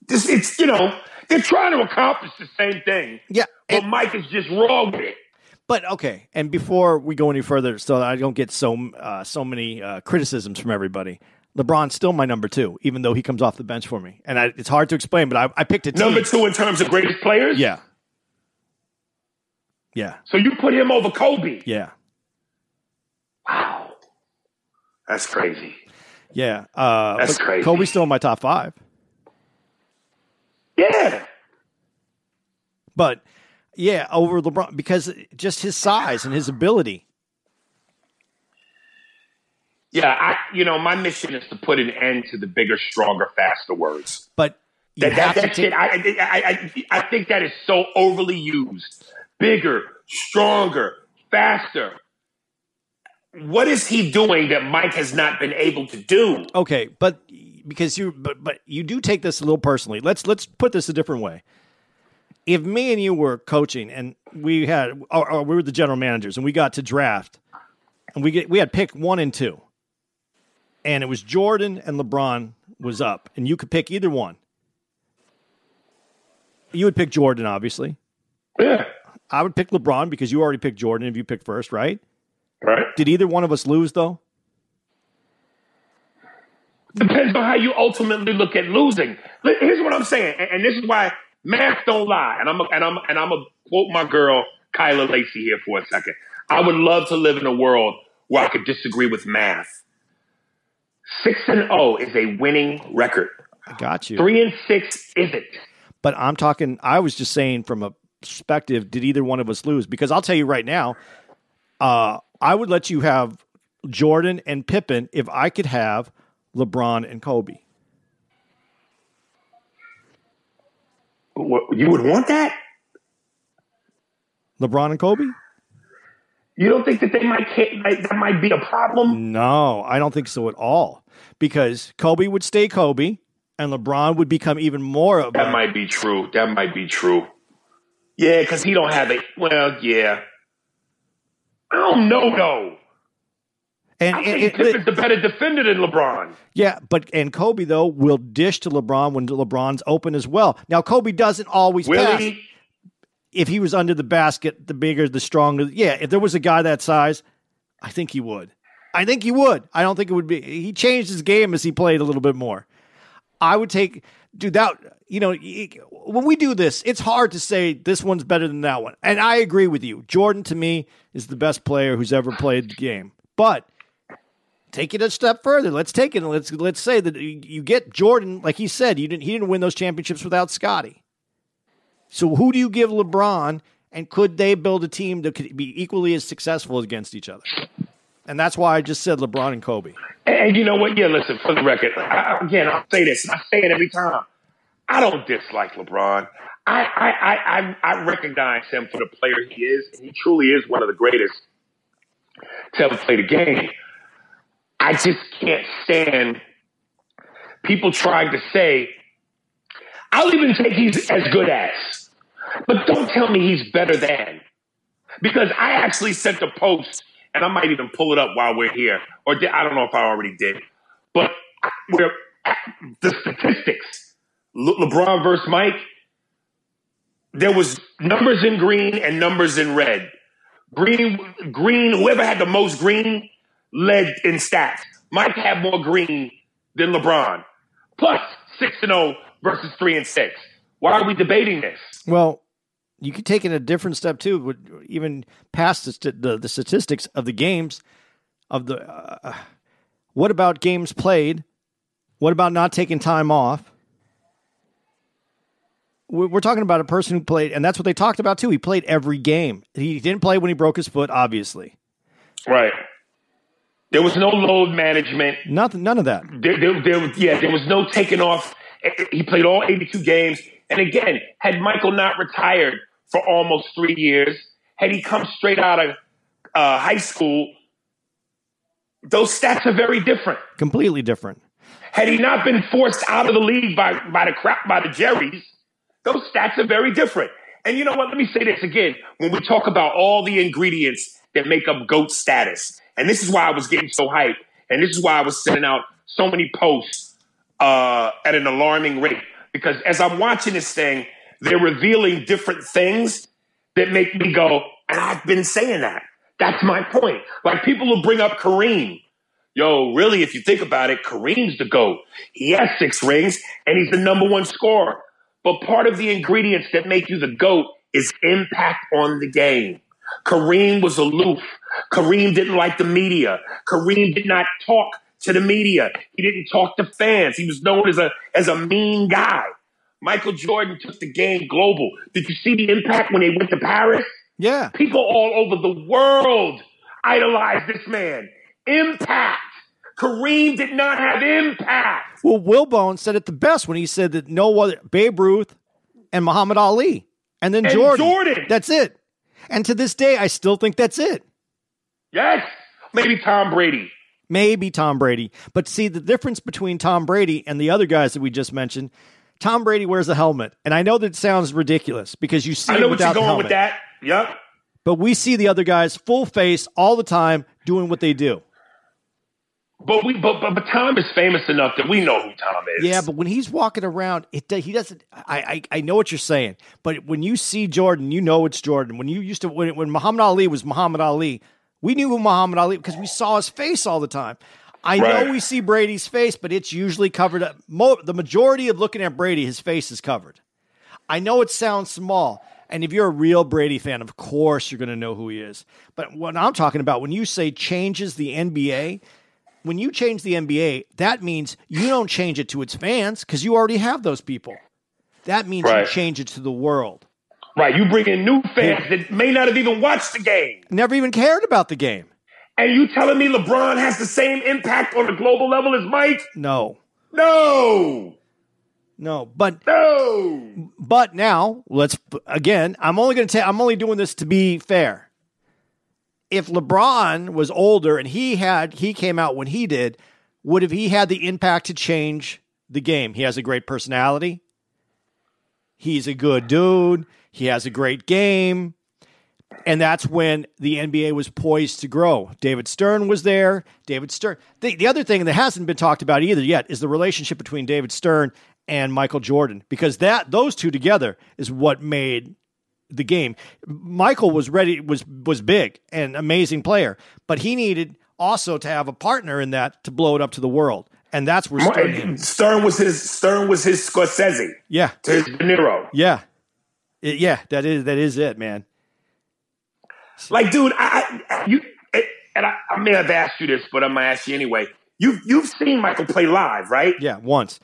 This it's you know they're trying to accomplish the same thing. Yeah, but and- Mike is just wrong with it. But okay, and before we go any further, so I don't get so uh, so many uh, criticisms from everybody, LeBron's still my number two, even though he comes off the bench for me, and I, it's hard to explain. But I, I picked a team. Number two in terms of greatest players. Yeah, yeah, So you put him over Kobe. yeah, Wow, that's crazy. yeah. Uh, That's crazy. Kobe's still in my top five, Yeah. but yeah, over LeBron because just his size and his ability. Yeah, I you know, my mission is to put an end to the bigger, stronger, faster words. But That, that, to that take. shit, I, I, I, I think that is so overly used. Bigger, stronger, faster. What is he doing that Mike has not been able to do? Okay, but because you but but you do take this a little personally. Let's let's put this a different way. If me and you were coaching and we had or, or we were the general managers and we got to draft and we get we had pick 1 and 2. And it was Jordan and LeBron was up and you could pick either one. You would pick Jordan obviously. Yeah. I would pick LeBron because you already picked Jordan if you picked first, right? Right. Did either one of us lose though? Depends on how you ultimately look at losing. Here's what I'm saying, and this is why math don't lie. And I'm a, and I'm and I'm a quote my girl Kyla Lacey here for a second. I would love to live in a world where I could disagree with math. Six and zero is a winning record. I got you. Three and six isn't. But I'm talking, I was just saying from a perspective, did either one of us lose? Because I'll tell you right now, uh, I would let you have Jordan and Pippen if I could have LeBron and Kobe. You would want that? LeBron and Kobe? You don't think that they might that might be a problem? No, I don't think so at all. Because Kobe would stay Kobe and LeBron would become even more of That a, might be true. That might be true. Yeah, because he don't have it. Well, yeah. I don't know though. And, I think and- the better defender than LeBron. yeah, but and Kobe though will dish to LeBron when LeBron's open as well. Now Kobe doesn't always Will pass. he? if he was under the basket, the bigger, the stronger. Yeah, if there was a guy that size, I think he would. I think he would. I don't think it would be. He changed his game as he played a little bit more. I would take, dude, that, you know, when we do this, it's hard to say this one's better than that one. And I agree with you. Jordan, to me, is the best player who's ever played the game. But take it a step further. Let's take it let's let's say that you get Jordan, like he said, you didn't he didn't win those championships without Scottie. So who do you give LeBron and could they build a team that could be equally as successful against each other? And that's why I just said LeBron and Kobe. And you know what? Yeah, listen, for the record, I, again, I'll say this, I say it every time. I don't dislike LeBron. I, I, I, I recognize him for the player he is, and he truly is one of the greatest to ever play the game. I just can't stand people trying to say, I'll even take he's as good as, but don't tell me he's better than. Because I actually sent a post and I might even pull it up while we're here, or I don't know if I already did, but we're the statistics. Le- LeBron versus Mike. There was numbers in green and numbers in red. Green, green. Whoever had the most green led in stats. Mike had more green than LeBron, plus six and zero versus three and six. Why are we debating this? Well, you could take it a different step too, even past the, the, the statistics of the games. Of the, uh, what about games played? What about not taking time off? We're talking about a person who played, and that's what they talked about too. He played every game. He didn't play when he broke his foot, obviously. Right. There was no load management. Nothing. None of that. There, there, there, yeah, there was no taking off. He played all 82 games. And again, had Michael not retired for almost three years. Had he come straight out of uh, high school, those stats are very different. Completely different. Had he not been forced out of the league by, by the crap by the Jerry's, those stats are very different. And you know what? Let me say this again. When we talk about all the ingredients that make up GOAT status, and this is why I was getting so hyped, and this is why I was sending out so many posts uh, at an alarming rate. Because as I'm watching this thing, they're revealing different things that make me go, and I've been saying that. That's my point. Like people will bring up Kareem. Yo, really, if you think about it, Kareem's the GOAT. He has six rings and he's the number one scorer. But part of the ingredients that make you the GOAT is impact on the game. Kareem was aloof. Kareem didn't like the media. Kareem did not talk to the media. He didn't talk to fans. He was known as a, as a mean guy. Michael Jordan took the game global. Did you see the impact when they went to Paris? Yeah. People all over the world idolized this man. Impact. Kareem did not have impact. Well, Wilbon said it the best when he said that no other Babe Ruth and Muhammad Ali, and then And Jordan. Jordan. That's it. And to this day, I still think that's it. Yes. Maybe Tom Brady. Maybe Tom Brady. But see, the difference between Tom Brady and the other guys that we just mentioned, Tom Brady wears a helmet. And I know that sounds ridiculous because you see I know what you're going helmet. with that. Yep. But we see the other guys full face all the time doing what they do. But we but, but but Tom is famous enough that we know who Tom is. Yeah, but when he's walking around, it he doesn't. I, I I know what you're saying, but when you see Jordan, you know it's Jordan. When you used to when when Muhammad Ali was Muhammad Ali, we knew who Muhammad Ali because we saw his face all the time. I Right. know we see Brady's face, but it's usually covered up. Mo, the majority of looking at Brady, his face is covered. I know it sounds small. And if you're a real Brady fan, of course you're going to know who he is. But what I'm talking about, when you say changes the NBA, when you change the NBA, that means you don't change it to its fans because you already have those people. That means Right. you change it to the world. Right. You bring in new fans that may not have even watched the game. Never even cared about the game. And you telling me LeBron has the same impact on the global level as Mike? No, No. no. But No. but now let's again. I'm only going to. I'm only doing this to be fair. If LeBron was older and he had he came out when he did, would have he had the impact to change the game? He has a great personality. He's a good dude. He has a great game. And that's when the NBA was poised to grow. David Stern was there. David Stern. The, the other thing that hasn't been talked about either yet is the relationship between David Stern and Michael Jordan, because that those two together is what made the game. Michael was ready, was was big and amazing player, but he needed also to have a partner in that to blow it up to the world. And that's where Stern. Stern was his Stern was his Scorsese Yeah, to his De Niro. yeah, It- yeah. That is that is it, man. Like, dude, I, I you and I, I may have asked you this, but I'm gonna ask you anyway. You've you've seen Michael play live, right? Yeah, once.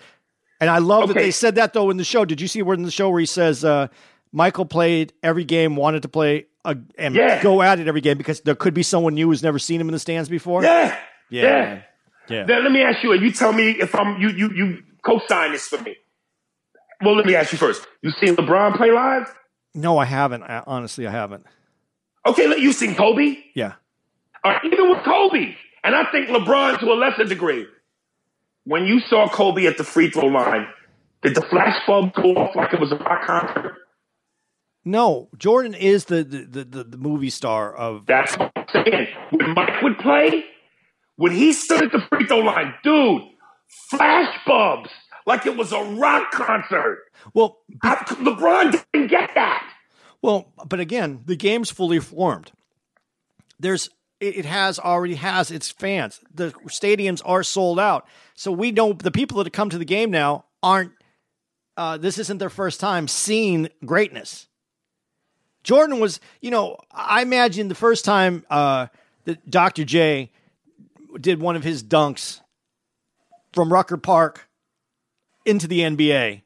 And I love that they said that though in the show. Did you see where in the show where he says uh, Michael played every game, wanted to play a, and Yeah. go at it every game because there could be someone new who's never seen him in the stands before. Yeah. yeah, Yeah. yeah. Now, let me ask you, and you tell me if I'm you you you co-sign this for me. Well, let me ask you first. You seen LeBron play live? No, I haven't. I, honestly, I haven't. Okay, look, you seen Kobe? Yeah. Or even with Kobe, and I think LeBron to a lesser degree. When you saw Kobe at the free throw line, did the flash bulb go off like it was a rock concert? No, Jordan is the the, the, the, movie star of. That's what I'm saying. When Mike would play, when he stood at the free throw line, dude, flash bulbs like it was a rock concert. Well, I, LeBron didn't get that. Well, but again, the game's fully formed. There's it it has already has its fans. The stadiums are sold out. So we know the people that come to the game now aren't uh, this isn't their first time seeing greatness. Jordan was, you know, I imagine the first time uh, that Dr. J did one of his dunks from Rucker Park into the NBA,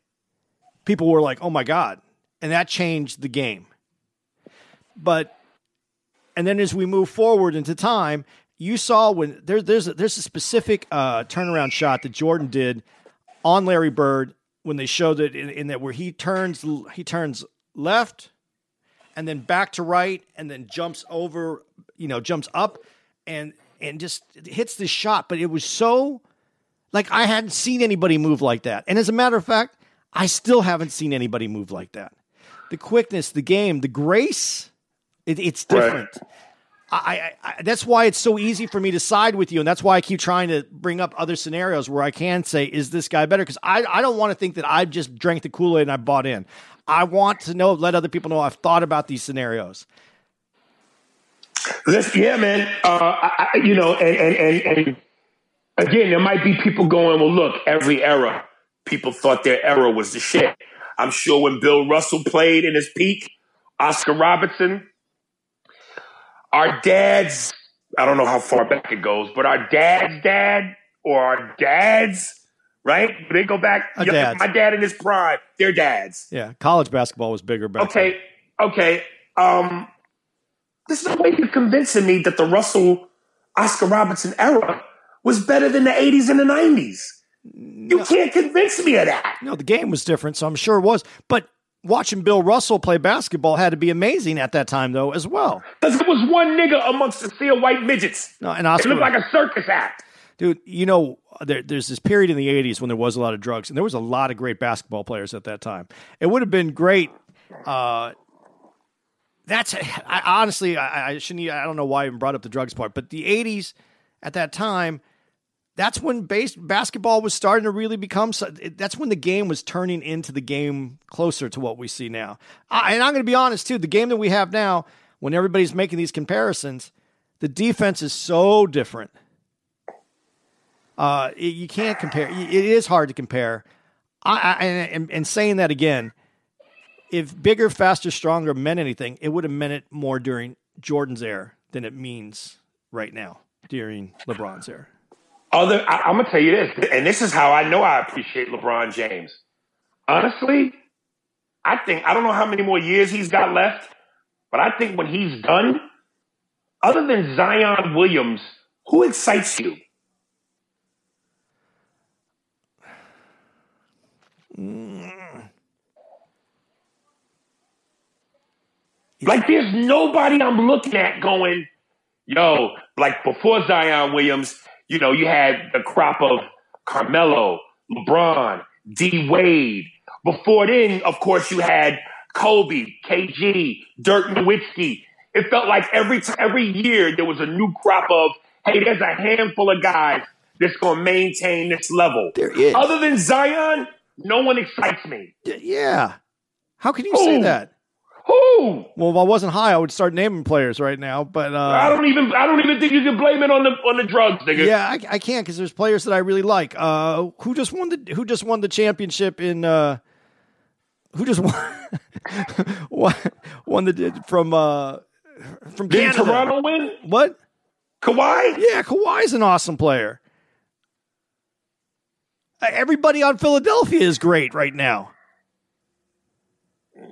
people were like, "Oh my god!" and that changed the game. But and then as we move forward into time, you saw when there, there's a, there's a specific uh, turnaround shot that Jordan did on Larry Bird when they showed it in, in that where he turns he turns left and then back to right and then jumps over you know jumps up and and just hits this shot but it was so like I hadn't seen anybody move like that and as a matter of fact I still haven't seen anybody move like that the quickness the game the grace it, it's Right. different I, I, I, that's why it's so easy for me to side with you, and that's why I keep trying to bring up other scenarios where I can say, "Is this guy better?" Because I, I don't want to think that I just drank the Kool Aid and I bought in. I want to know, let other people know I've thought about these scenarios. This, yeah, man. Uh, I, you know, and, and and and again, there might be people going, well, look, every era, people thought their era was the shit. I'm sure when Bill Russell played in his peak, Oscar Robertson, our dads, I don't know how far back it goes, but our dad's dad or our dads, right? They go back. Our yeah, dads. My dad in his prime, their dads. Yeah, college basketball was bigger back then. Okay, okay. this is no way you're convincing me that the Russell Oscar Robertson era was better than the 80s and the 90s. You can't convince me of that. No, the game was different, so I'm sure it was. But watching Bill Russell play basketball had to be amazing at that time, though, as well. Because it was one nigga amongst a sea of white midgets. No, and It Oscar, looked like a circus act. Dude, you know, there, there's this period in the '80s when there was a lot of drugs, and there was a lot of great basketball players at that time. It would have been great. Uh, that's I, honestly, I, I shouldn't. I don't know why I even brought up the drugs part, but the '80s at that time. That's when base, basketball was starting to really become. That's when the game was turning into the game closer to what we see now. I, and I'm going to be honest too. The game that we have now, when everybody's making these comparisons, the defense is so different. Uh, it- you can't compare. It is hard to compare. I, I and, and saying that again, if bigger, faster, stronger meant anything, it would have meant it more during Jordan's era than it means right now during LeBron's era. Other, I, I'm gonna tell you this, and this is how I know I appreciate LeBron James. Honestly, I think I don't know how many more years he's got left, but I think when he's done, other than Zion Williams, who excites you? Mm. Like, there's nobody I'm looking at going, yo, like before Zion Williams, you know, you had the crop of Carmelo, LeBron, D Wade. Before then, of course, you had Kobe, KG, Dirk Nowitzki. It felt like every every year there was a new crop of, hey, there's a handful of guys that's going to maintain this level. There is. Other than Zion, no one excites me. Yeah. How can you say that? Who? Well, if I wasn't high, I would start naming players right now. But I uh, don't even. I don't even think you can blame it on the on the drugs, nigga. yeah, I, I can't because there's players that I really like. Uh, who just won the Who just won the championship in? Uh, who just won? won, won the from uh, from Did Canada? Toronto win? What? Kawhi? Yeah, Kawhi's an awesome player. Everybody on Philadelphia is great right now.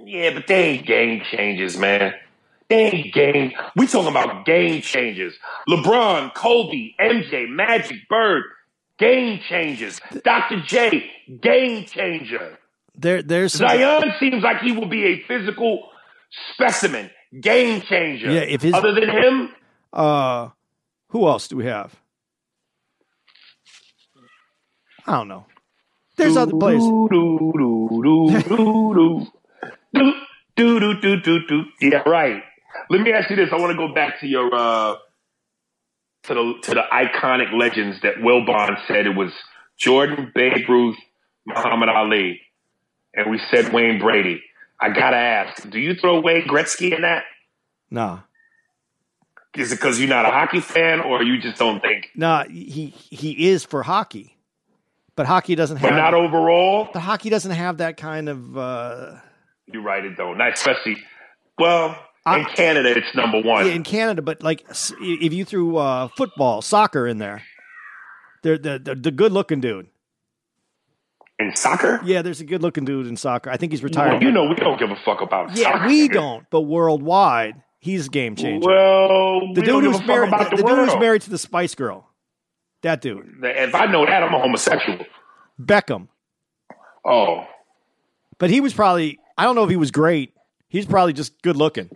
Yeah, but they ain't game changers, man. They ain't game. We talking about game changers. LeBron, Kobe, MJ, Magic, Bird, game changers. Dr. J, game changer. There, there's some, Zion seems like he will be a physical specimen, game changer. Yeah, if his- other than him, uh, who else do we have? I don't know. There's other players. Do, do, do, do, do. Yeah, right. Let me ask you this. I want to go back to your uh to the to the iconic legends that Wilbon said it was Jordan, Babe Ruth, Muhammad Ali, and we said Wayne Brady. I gotta ask, do you throw Wayne Gretzky in that? Nah, Is it because you're not a hockey fan, or you just don't think? nah. He he is for hockey, but hockey doesn't have. But not overall. but hockey doesn't have that kind of. Uh, You're right, it don't. Not especially. Well, I- in Canada, it's number one. in Canada, but like if you threw uh, football, soccer in there, they're the the, the good looking dude. in soccer. Yeah, there's a good looking dude in soccer. I think he's Well, retired. you know, we don't give a fuck about yeah, soccer. we don't, but worldwide, he's a game changer. Well, the we dude who's married, the, the, the dude who's married to the Spice Girl, that dude, If I know that, I'm a homosexual. Beckham. Oh, But he was probably I don't know if he was great. He's probably just good looking.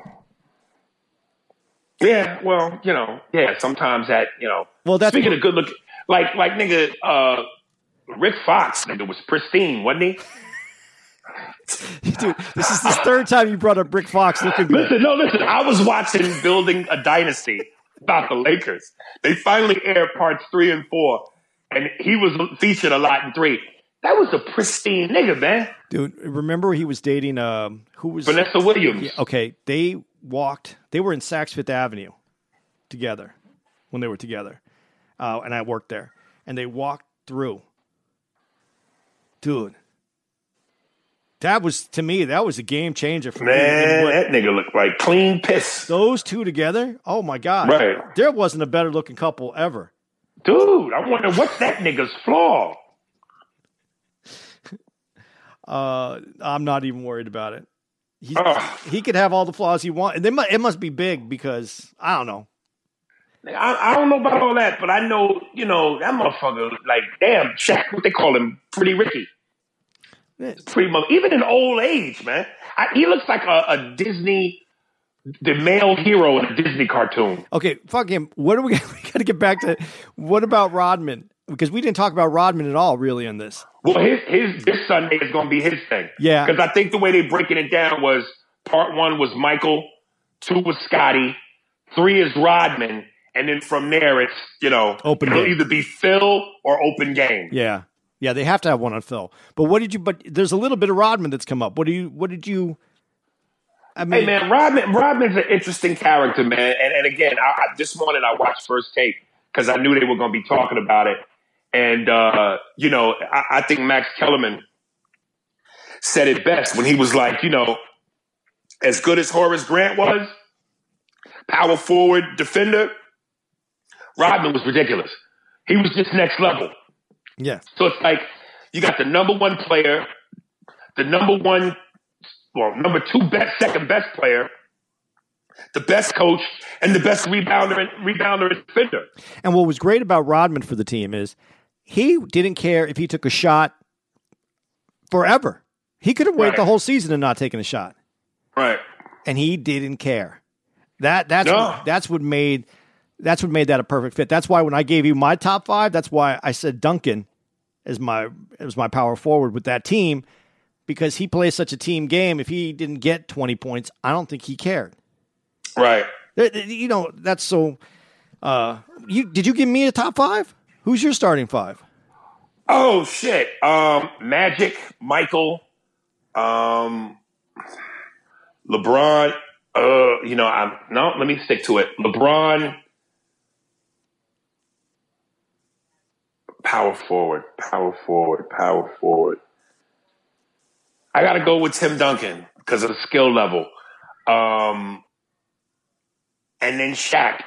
yeah. Well, you know, yeah. Sometimes that, you know. Well, that's speaking of good look, like like nigga, uh, Rick Fox, nigga was pristine, wasn't he? dude. This is the third time you brought up Brick Fox looking good. Listen, no, listen. I was watching Building a Dynasty about the Lakers. They finally aired parts three and four, and he was featured a lot in three. That was a pristine nigga, man. Dude, remember he was dating um who was Vanessa Williams. Yeah, okay, they walked. They were in Saks Fifth Avenue together when they were together, uh, and I worked there. And they walked through. Dude, that was to me that was a game changer for me. Man, that nigga looked like clean piss. those two together, oh my god! Right. There wasn't a better looking couple ever. Dude, I wonder what's that nigga's flaw? Uh, I'm not even worried about it. He, he could have all the flaws he wants, and they mu- it must be big because I don't know. I, I don't know about all that, but I know, you know, that motherfucker, like, damn, Shaq, what they call him, Pretty Ricky. Pretty much, even in old age, man. I, he looks like a, a Disney, the male hero in a Disney cartoon. Okay, fuck him. What are we? We got to get back to what about Rodman? Because we didn't talk about Rodman at all, really, in this. Well, his, his this Sunday is going to be his thing. Yeah. Because I think the way they're breaking it down was part one was Michael, two was Scottie, three is Rodman, and then from there it's, you know, Open it'll game. either be Phil or open game. Yeah, yeah, they have to have one on Phil. But what did you? But there's a little bit of Rodman that's come up. What do you? What did you? I mean, Hey man, Rodman Rodman's an interesting character, man. And, and again, I, I, this morning I watched first take because I knew they were going to be talking about it. And uh, you know, I, I think Max Kellerman said it best when he was like, you know, as good as Horace Grant was, power forward defender, Rodman was ridiculous. He was just next level. Yeah, So it's like you got the number one player, the number one, well, number two best, second best player, the best coach, and the best rebounder and rebounder and defender. and what was great about Rodman for the team is he didn't care if he took a shot forever. He could have waited Right. the whole season and not taken a shot, Right. and he didn't care. That that's No. what, that's what made that's what made that a perfect fit. That's why when I gave you my top five, that's why I said Duncan as my as my power forward with that team because he plays such a team game. If he didn't get twenty points, I don't think he cared. Right. You know that's so. Uh, you did you give me a top five? Who's your starting five? Oh shit. Um, Magic, Michael, um, LeBron, uh, you know, I'm no, let me stick to it. LeBron, power forward, power forward, power forward. I got to go with Tim Duncan because of the skill level. Um, and then Shaq.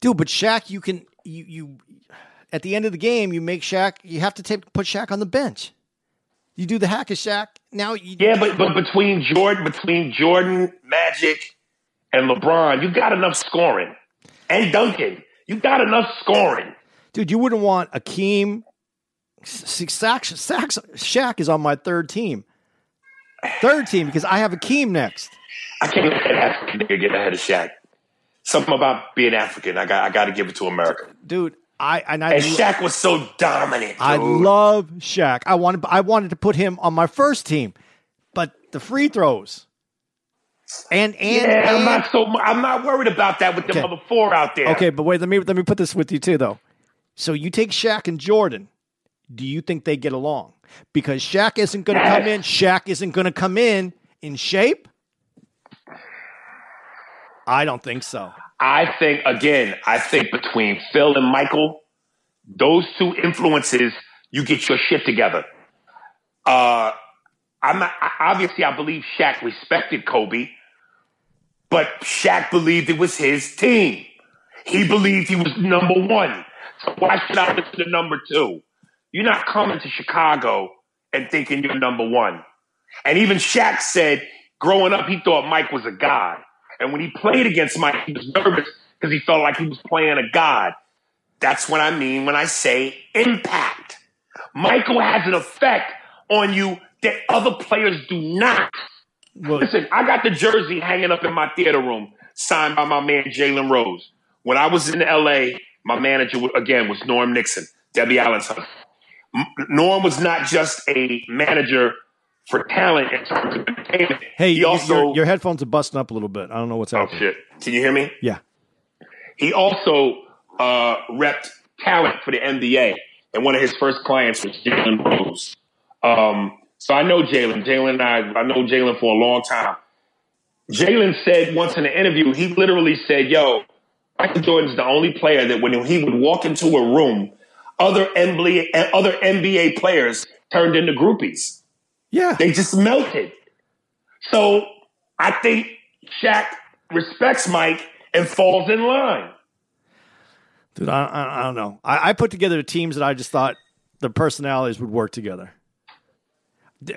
Dude, but Shaq, you can you you at the end of the game, you make Shaq. You have to take put Shaq on the bench. You do the hack of Shaq. Now, you, yeah, but but between Jordan, between Jordan, Magic, and LeBron, you got enough scoring, and Duncan, you got enough scoring. Dude, you wouldn't want Akeem. Shaq, Shaq, Shaq is on my third team. Third team because I have Akeem next. I can't let African nigga get ahead of Shaq. Something about being African, I got I got to give it to America, dude. I and, I, and Shaq was so dominant. Dude. I love Shaq. I wanted I wanted to put him on my first team, but the free throws. And and, yeah, and I'm not so I'm not worried about that with the Okay. other four out there. okay, but wait, let me let me put this with you too, though. So you take Shaq and Jordan. Do you think they get along? Because Shaq isn't going to come in. Shaq isn't going to come in in shape. I don't think so. I think again, I think between Phil and Michael, those two influences, you get your shit together. Uh, I'm not, obviously I believe Shaq respected Kobe, but Shaq believed it was his team. He believed he was number one. So why should I listen to number two? You're not coming to Chicago and thinking you're number one. And even Shaq said, growing up, he thought Mike was a god. And when he played against Mike, he was nervous because he felt like he was playing a god. That's what I mean when I say impact. Michael has an effect on you that other players do not. Well, Listen, I got the jersey hanging up in my theater room, signed by my man Jalen Rose. When I was in LA, my manager again was Norm Nixon, Debbie Allen's husband. Norm was not just a manager for talent in terms of entertainment. hey, he your- also your, your headphones are busting up a little bit. I don't know what's happening. oh shit, can you hear me? Yeah. He also uh, repped talent for the NBA, and one of his first clients was Jalen Rose. Um, so I know Jalen. Jalen and I, I know Jalen for a long time. Jalen said once in an interview, he literally said, "Yo, Michael Jordan's the only player that when he would walk into a room, other NBA other NBA players turned into groupies. Yeah. They just melted. So I think Shaq respects Mike and falls in line. Dude, I, I, I don't know. I, I put together teams that I just thought the personalities would work together.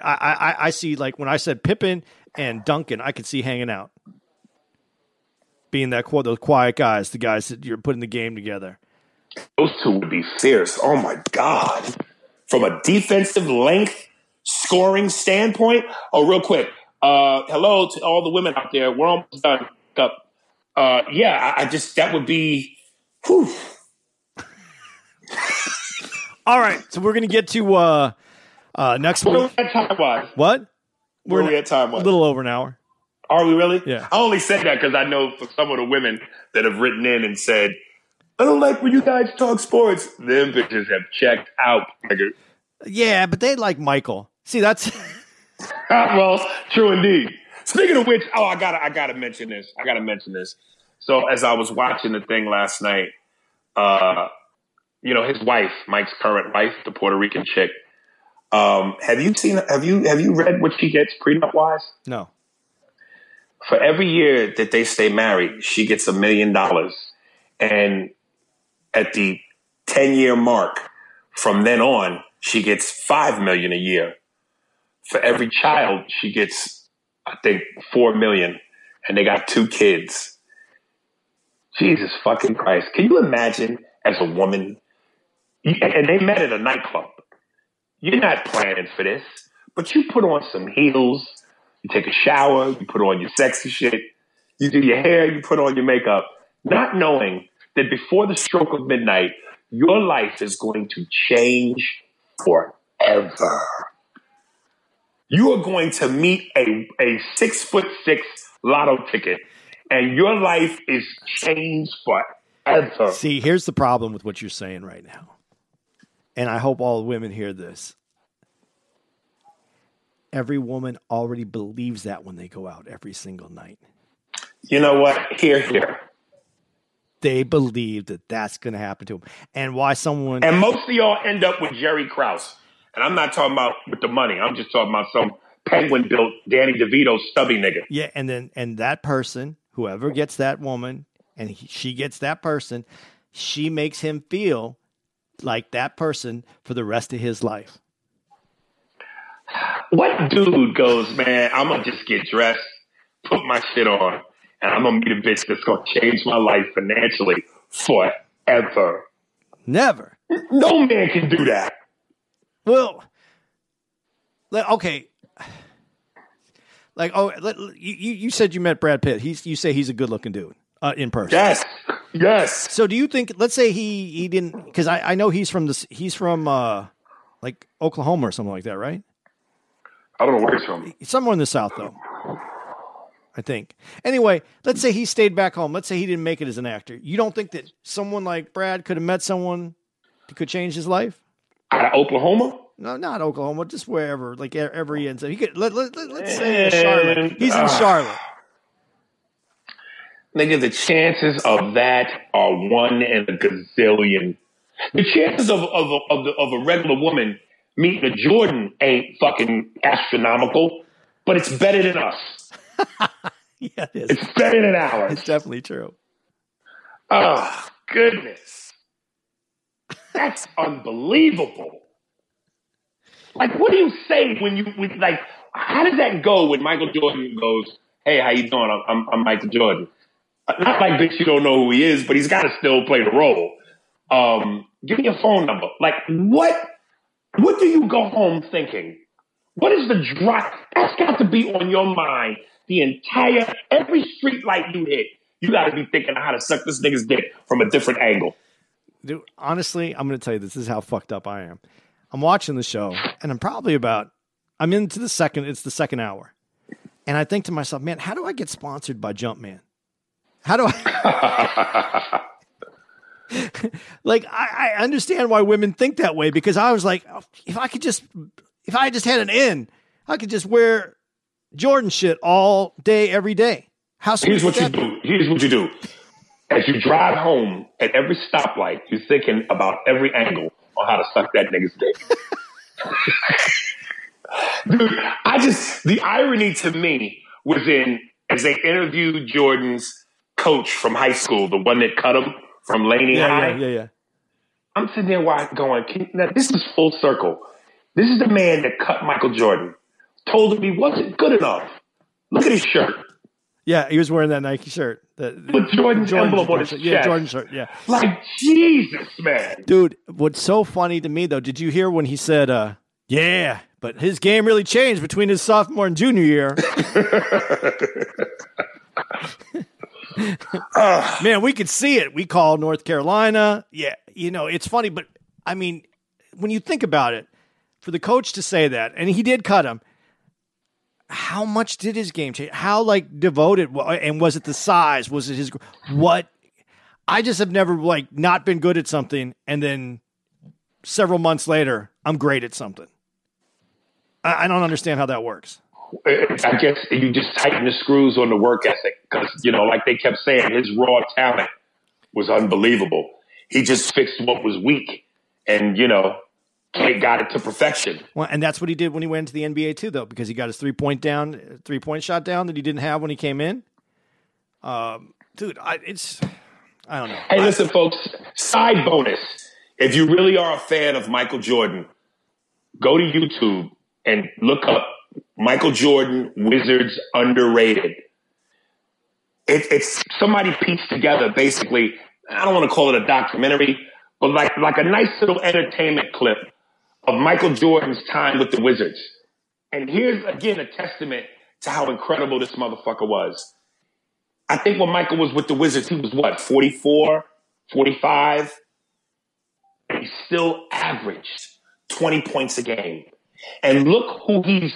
I, I, I see like when I said Pippen and Duncan, I could see hanging out, being that those quiet guys, the guys that you're putting the game together. Those two would be fierce. Oh my God. From a defensive length scoring standpoint. Oh, real quick. Uh, hello to all the women out there. We're almost done. Up. Uh, yeah, I, I just, that would be, whew. All right, so we're gonna get to uh, uh, next Where are week. we at time wise? What? We're at time a little over an hour. Are we really? Yeah. I only said that because I know for some of the women that have written in and said, I don't like when you guys talk sports. Them bitches have checked out. nigga. Yeah, but they like Michael. See, that's well, true indeed. Speaking of which, oh, I gotta, I gotta mention this. I gotta mention this. So as I was watching the thing last night, uh, you know, his wife, Mike's current wife, the Puerto Rican chick. Um, have you seen? Have you have you read what she gets prenup wise? no. For every year that they stay married, she gets a million dollars, and at the ten year mark, from then on, she gets five million a year. For every child, she gets, I think, four million, and they got two kids. Jesus fucking Christ! Can you imagine as a woman? And they met at a nightclub. You're not planning for this, but you put on some heels, you take a shower, you put on your sexy shit, you do your hair, you put on your makeup, not knowing that before the stroke of midnight, your life is going to change forever. You are going to meet a, a six foot six lotto ticket, and your life is changed forever. See, here's the problem with what you're saying right now. And I hope all women hear this. Every woman already believes that when they go out every single night. You know what? Here, here. They believe that that's going to happen to them. And why someone. And most of y'all end up with Jerry Krause. And I'm not talking about with the money. I'm just talking about some penguin built Danny DeVito stubby nigga. Yeah. And then, and that person, whoever gets that woman, and he, she gets that person, she makes him feel like that person for the rest of his life. What dude goes, man, I'm going to just get dressed, put my shit on, and I'm going to meet a bitch that's to change my life financially forever. Never. No man can do that. Well, okay. Like, oh, you, you you said you met Brad Pitt. He's you say he's a good looking dude uh, in person. Yes. Yes. So do you think? Let's say he he didn't because I I know he's from this he's from uh like Oklahoma or something like that, right? I don't know where he's from. Somewhere in the South though. I think. Anyway, let's say he stayed back home. Let's say he didn't make it as an actor. You don't think that someone like Brad could have met someone that could change his life? Out of Oklahoma? No, not Oklahoma, just wherever, like ever he ends up. He could let, let, let, us say in Charlotte. He's in uh, Charlotte. Nigga, the chances of that are one in a gazillion. The chances of of of, the, of a regular woman meeting a Jordan ain't fucking astronomical, but it's better than us. yeah, it is. It's better than ours. It's definitely true. Oh goodness, that's unbelievable. Like, what do you say when you when, like? How does that go when Michael Jordan goes, "Hey, how you doing? I'm I'm, I'm Michael Jordan." Uh, Not like bitch, you don't know who he is, but he's got to still play the role. Um, give me your phone number. Like, what? What do you go home thinking? What is the drive? That's got to be on your mind the entire every street light you hit. You got to be thinking how to suck this nigga's dick from a different angle. Dude, honestly, I'm going to tell you this, this is how fucked up I am. I'm watching the show, and I'm probably about I'm into the second. It's the second hour, and I think to myself, man, how do I get sponsored by Jumpman? How do I? like I, I understand why women think that way because I was like, oh, if I could just, if I just had an in, I could just wear Jordan shit all day, every day. How Here's what you be? do. Here's what you do. As you drive home, at every stoplight, you're thinking about every angle on how to suck that nigga's dick. Dude, I just the irony to me was in as they interviewed Jordan's coach from high school, the one that cut him from Laney Yeah, High. yeah, yeah, yeah. I'm sitting there watching, going, now, this is full circle. This is the man that cut Michael Jordan. Told him he wasn't good enough. Look at his shirt. Yeah, he was wearing that Nike shirt. The, With Jordan's emblem on his shirt. Yeah. Jordan shirt. Yeah. Like Jesus, man. Dude, what's so funny to me though, did you hear when he said, uh, yeah, but his game really changed between his sophomore and junior year. Man, we could see it. We call North Carolina. Yeah, you know, it's funny, but I mean, when you think about it, for the coach to say that, and he did cut him, how much did his game change? How like devoted and was it the size? Was it his what? I just have never like not been good at something and then several months later I'm great at something. I, I don't understand how that works. I guess you just tighten the screws on the work ethic because you know, like they kept saying, his raw talent was unbelievable. He just fixed what was weak, and you know, Kate got it to perfection. Well, and that's what he did when he went into the NBA too, though, because he got his three point down, three point shot down that he didn't have when he came in. Um, dude, I, it's I don't know. Hey, listen, folks. Side bonus: if you really are a fan of Michael Jordan, go to YouTube and look up Michael Jordan Wizards underrated. It, it's somebody pieced together basically. I don't want to call it a documentary, but like like a nice little entertainment clip of Michael Jordan's time with the Wizards. And here's again a testament to how incredible this motherfucker was. I think when Michael was with the Wizards, he was what, 44, 45? And he still averaged 20 points a game. And look who he's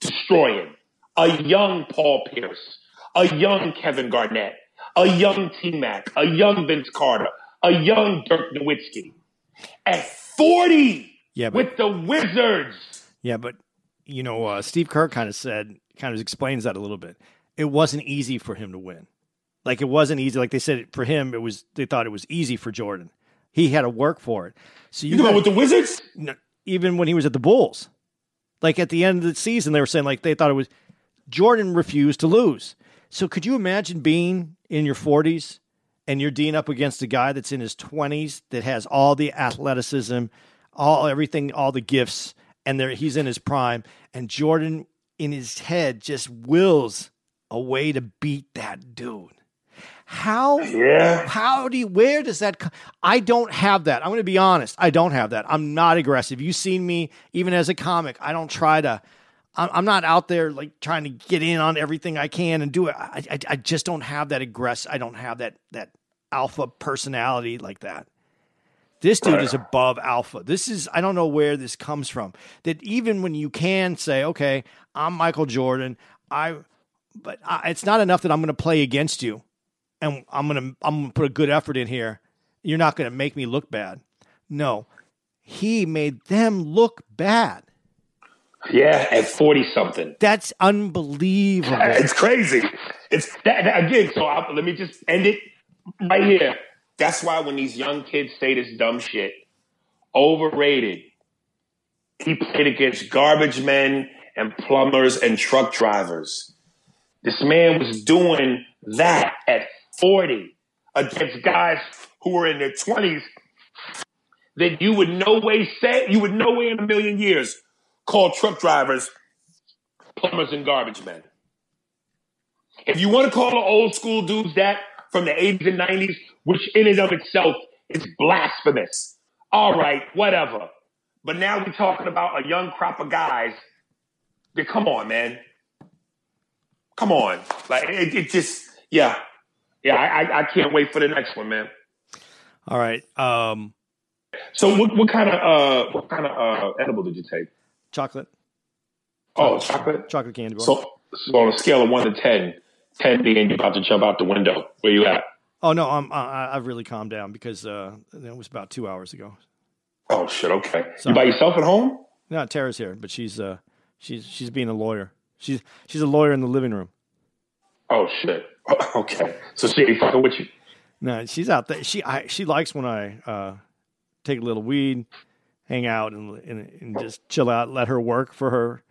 destroying. A young Paul Pierce, a young Kevin Garnett, a young T-Mac, a young Vince Carter, a young Dirk Nowitzki. At 40 Yeah, but with the Wizards. yeah, but you know, uh, Steve Kerr kind of said, kind of explains that a little bit. It wasn't easy for him to win. Like it wasn't easy. Like they said, for him, it was. They thought it was easy for Jordan. He had to work for it. So you, You know with the Wizards? no, even when he was at the Bulls, like at the end of the season, they were saying like they thought it was Jordan refused to lose. So could you imagine being in your 40s and you're dealing up against a guy that's in his 20s that has all the athleticism, all everything, all the gifts, and there he's in his prime, and Jordan in his head just wills a way to beat that dude. How Yeah. how do you, where does that co- I don't have that. I'm going to be honest. I don't have that. I'm not aggressive. You've seen me even as a comic. I don't try to I'm I'm not out there like trying to get in on everything I can and do it. I, I, I just don't have that aggressive. I don't have that that alpha personality like that. This dude is above alpha. This is I don't know where this comes from. That even when you can say, okay, I'm Michael Jordan, I, but I, it's not enough that I'm going to play against you, and I'm going to I'm to put a good effort in here. You're not going to make me look bad. No, he made them look bad. Yeah, at 40 something. That's unbelievable. It's crazy. It's that, that- again. So I, let me just end it right here. That's why when these young kids say this dumb shit, overrated. He played against garbage men and plumbers and truck drivers. This man was doing that at 40 against guys who were in their 20s that you would no way say, you would no way in a million years call truck drivers plumbers and garbage men. If you want to call the old school dudes that from the 80s and 90s, which in and of itself is blasphemous, all right, whatever. But now we're talking about a young crop of guys that, come on, man. Come on. Like, it, it just, yeah. Yeah, I, I, can't wait for the next one, man. All right, um, So what, what kind of uh what kind of uh edible did you take? chocolate, Oh, chocolate. chocolate candy bar. So, so on a scale of one to 10, 10 being you're about to jump out the window, where you at? oh no, I'm I, I've really calmed down because uh, it was about two hours ago. Oh shit, okay. Sorry. You by yourself at home? No, Tara's here, but she's uh she's she's being a lawyer. She's she's a lawyer in the living room. Oh shit. Okay. So she ain't fucking with you. No, she's out there. She I, she likes when I uh, take a little weed, hang out, and, and and just chill out. Let her work for her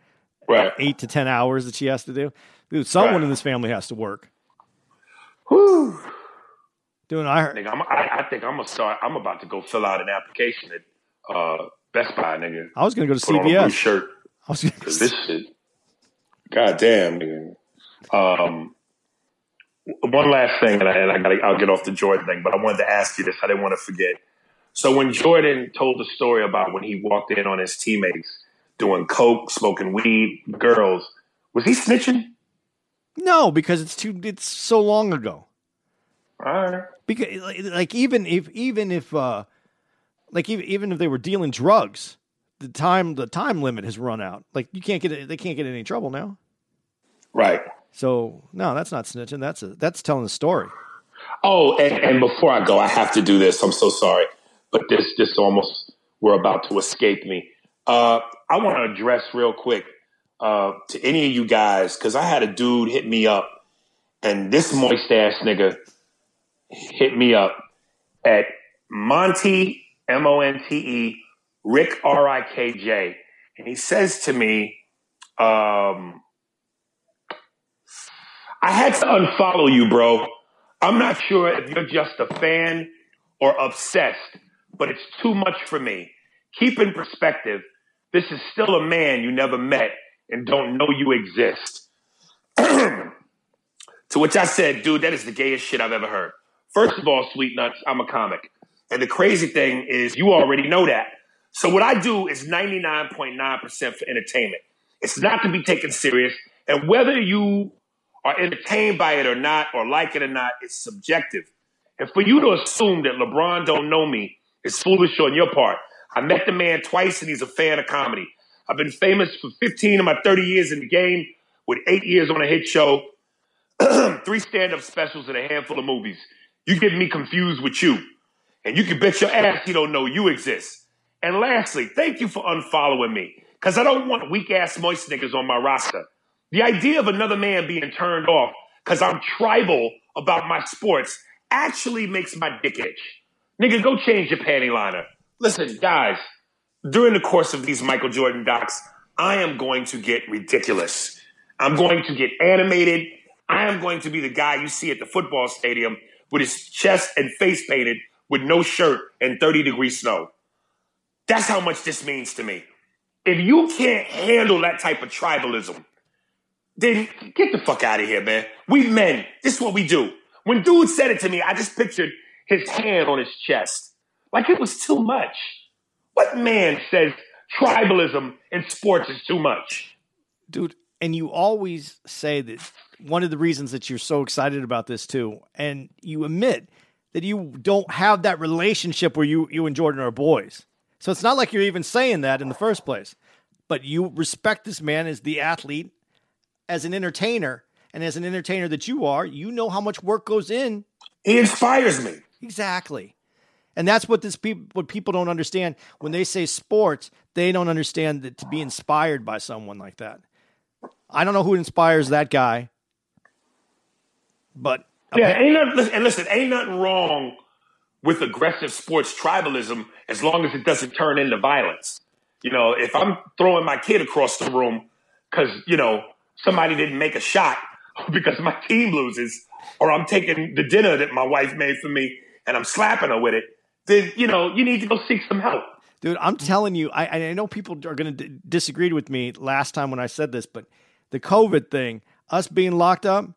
Right. eight to ten hours that she has to do. Dude, someone Right. in this family has to work. Whew. Doing I heard. Nigga, I'm, I, I think I'm gonna start. I'm about to go fill out an application at uh, Best Buy, nigga. I was gonna go to Put on a blue CVS. shirt. I was gonna, Cause this shit. God damn, nigga. Um, one last thing, and I, and I gotta, I'll get off the Jordan thing, but I wanted to ask you this. I didn't want to forget. So when Jordan told the story about when he walked in on his teammates doing coke, smoking weed, girls, was he snitching? no, because it's too. It's so long ago. All right. Because like, like even if even if uh like even even if they were dealing drugs, the time the time limit has run out. Like you can't get they can't get in any trouble now. Right. So no, that's not snitching. That's a that's telling a story. Oh, and, and before I go, I have to do this. I'm so sorry, but this this almost were about to escape me. Uh, I want to address real quick uh, to any of you guys because I had a dude hit me up, and this moist ass nigga hit me up at Monte M O N T E Rick R I K J, and he says to me, um, "I had to unfollow you, bro." I'm not sure if you're just a fan or obsessed, but it's too much for me. Keep in perspective, this is still a man you never met and don't know you exist. to which I said, dude, that is the gayest shit I've ever heard. First of all, Sweet Nuts, I'm a comic. And the crazy thing is, you already know that. So what I do is 99.9% for entertainment. It's not to be taken serious. And whether you are entertained by it or not, or like it or not, it's subjective. And for you to assume that LeBron don't know me is foolish on your part. I met the man twice and he's a fan of comedy. I've been famous for 15 of my 30 years in the game with eight years on a hit show, three stand-up specials and a handful of movies. You get me confused with you. And you can bet your ass he don't know you exist. And lastly, thank you for unfollowing me. because I don't want weak ass moist niggas on my roster. The idea of another man being turned off because I'm tribal about my sports actually makes my dick itch. Nigga, go change your panty liner. Listen, guys, during the course of these Michael Jordan docs, I am going to get ridiculous. I'm going to get animated. I am going to be the guy you see at the football stadium with his chest and face painted with no shirt and 30 degree snow. That's how much this means to me. If you can't handle that type of tribalism, then get the fuck out of here, man. We men, this is what we do. When dude said it to me, I just pictured his hand on his chest. Like it was too much. What man says tribalism in sports is too much? dude and you always say that one of the reasons that you're so excited about this too and you admit that you don't have that relationship where you you and jordan are boys so it's not like you're even saying that in the first place but you respect this man as the athlete as an entertainer and as an entertainer that you are you know how much work goes in He inspires me. Exactly. And that's what this peop what people don't understand when they say sports, they don't understand that to be inspired by someone like that. I don't know who inspires that guy, but Yeah, ain't nothing, and listen, ain't nothing wrong with aggressive sports tribalism as long as it doesn't turn into violence. You know, if I'm throwing my kid across the room because, you know, somebody didn't make a shot because my team loses, or I'm taking the dinner that my wife made for me and I'm slapping her with it, then, you know, you need to go seek some help. dude, I'm telling you, I, I know people are going to d- disagree with me last time when I said this, but the COVID thing, us being locked up,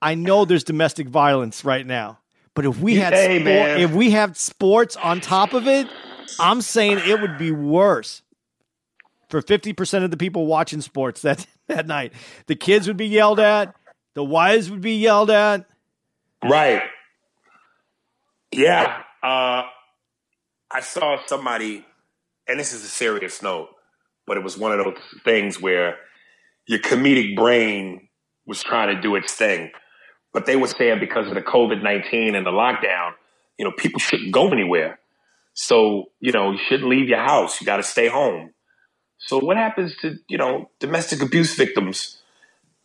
I know there's domestic violence right now. But if we had Hey, sport, if we have sports on top of it, I'm saying it would be worse for 50% of the people watching sports that that night. The kids would be yelled at, the wives would be yelled at. Right. Yeah. Uh, I saw somebody, and this is a serious note, but it was one of those things where your comedic brain was trying to do its thing. But they were saying because of the COVID 19 and the lockdown, you know, people shouldn't go anywhere. So, you know, you shouldn't leave your house. You got to stay home. So, what happens to, you know, domestic abuse victims?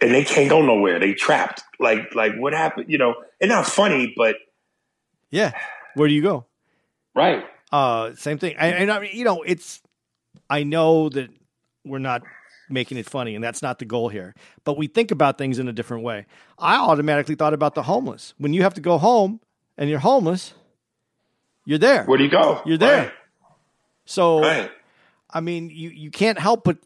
And they can't go nowhere. They trapped. Like, like what happened? You know, it's not funny, but Yeah. Where do you go? right. Uh, same thing. And, and I mean, you know, it's. I know that we're not making it funny, and that's not the goal here. But we think about things in a different way. I automatically thought about the homeless. When you have to go home and you're homeless, you're there. Where do you go? You're there. Right. So right. I mean, you you can't help but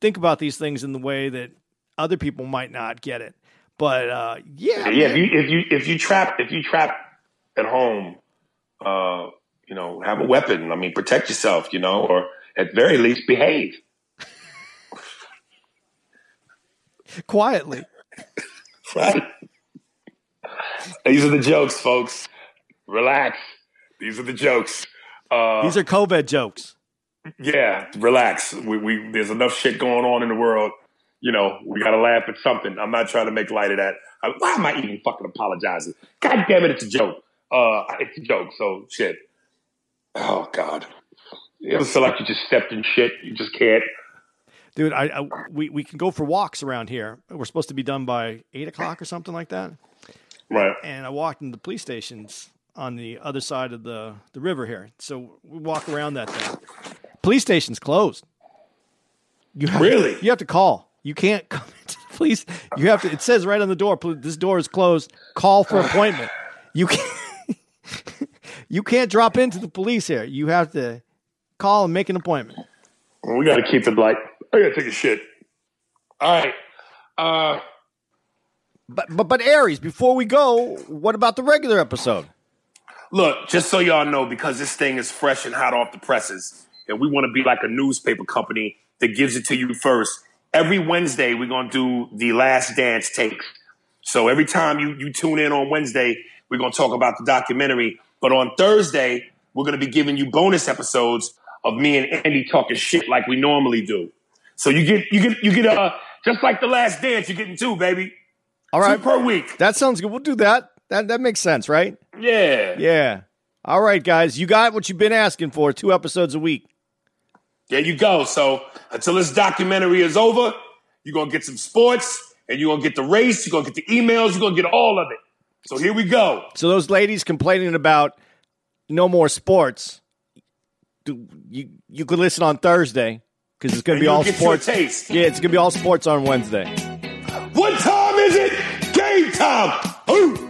think about these things in the way that other people might not get it. But uh, yeah, Yeah, if you if you if you trap if you trap at home, uh, you know, have a weapon. I mean, protect yourself, you know, or at very least behave. quietly. Right. These are the jokes, folks. Relax. These are the jokes. Uh, These are COVID jokes. Yeah, relax. We, we there's enough shit going on in the world. You know, we got to laugh at something. I'm not trying to make light of that. I, why am I even fucking apologizing? God damn it, it's a joke. Uh, it's a joke. So shit. Oh God. You ever feel like you just stepped in shit? You just can't. Dude, I, I we we can go for walks around here. We're supposed to be done by eight o'clock or something like that. Right. And I walked into the police stations on the other side of the the river here. So we walk around that thing. Police station's closed. You have, Really? You have to call. You can't come into the police. You have to. It says right on the door. This door is closed. Call for appointment. You can't. you can't drop into the police here. You have to call and make an appointment. We got to keep it light. I got to take a shit. All right. Uh, But but but Aries, before we go, what about the regular episode? Look, just so y'all know, because this thing is fresh and hot off the presses, and we want to be like a newspaper company that gives it to you first. Every Wednesday, we're gonna do the last dance takes. So every time you you tune in on Wednesday, we're gonna talk about the documentary. But on Thursday, we're gonna be giving you bonus episodes of me and Andy talking shit like we normally do. So you get you get you get uh just like the last dance, you're getting two, baby. All right. Two per week. that sounds good. We'll do that. That that makes sense, right? Yeah. Yeah. All right, guys, you got what you've been asking for. Two episodes a week. There you go. So until this documentary is over, you're gonna get some sports and you're gonna get the race, you're gonna get the emails, you're gonna get all of it. So here we go. So those ladies complaining about no more sports, do, you you could listen on Thursday because it's going to be all sports. taste. Yeah, it's going to be all sports on Wednesday. What time is it? Game time. Ooh.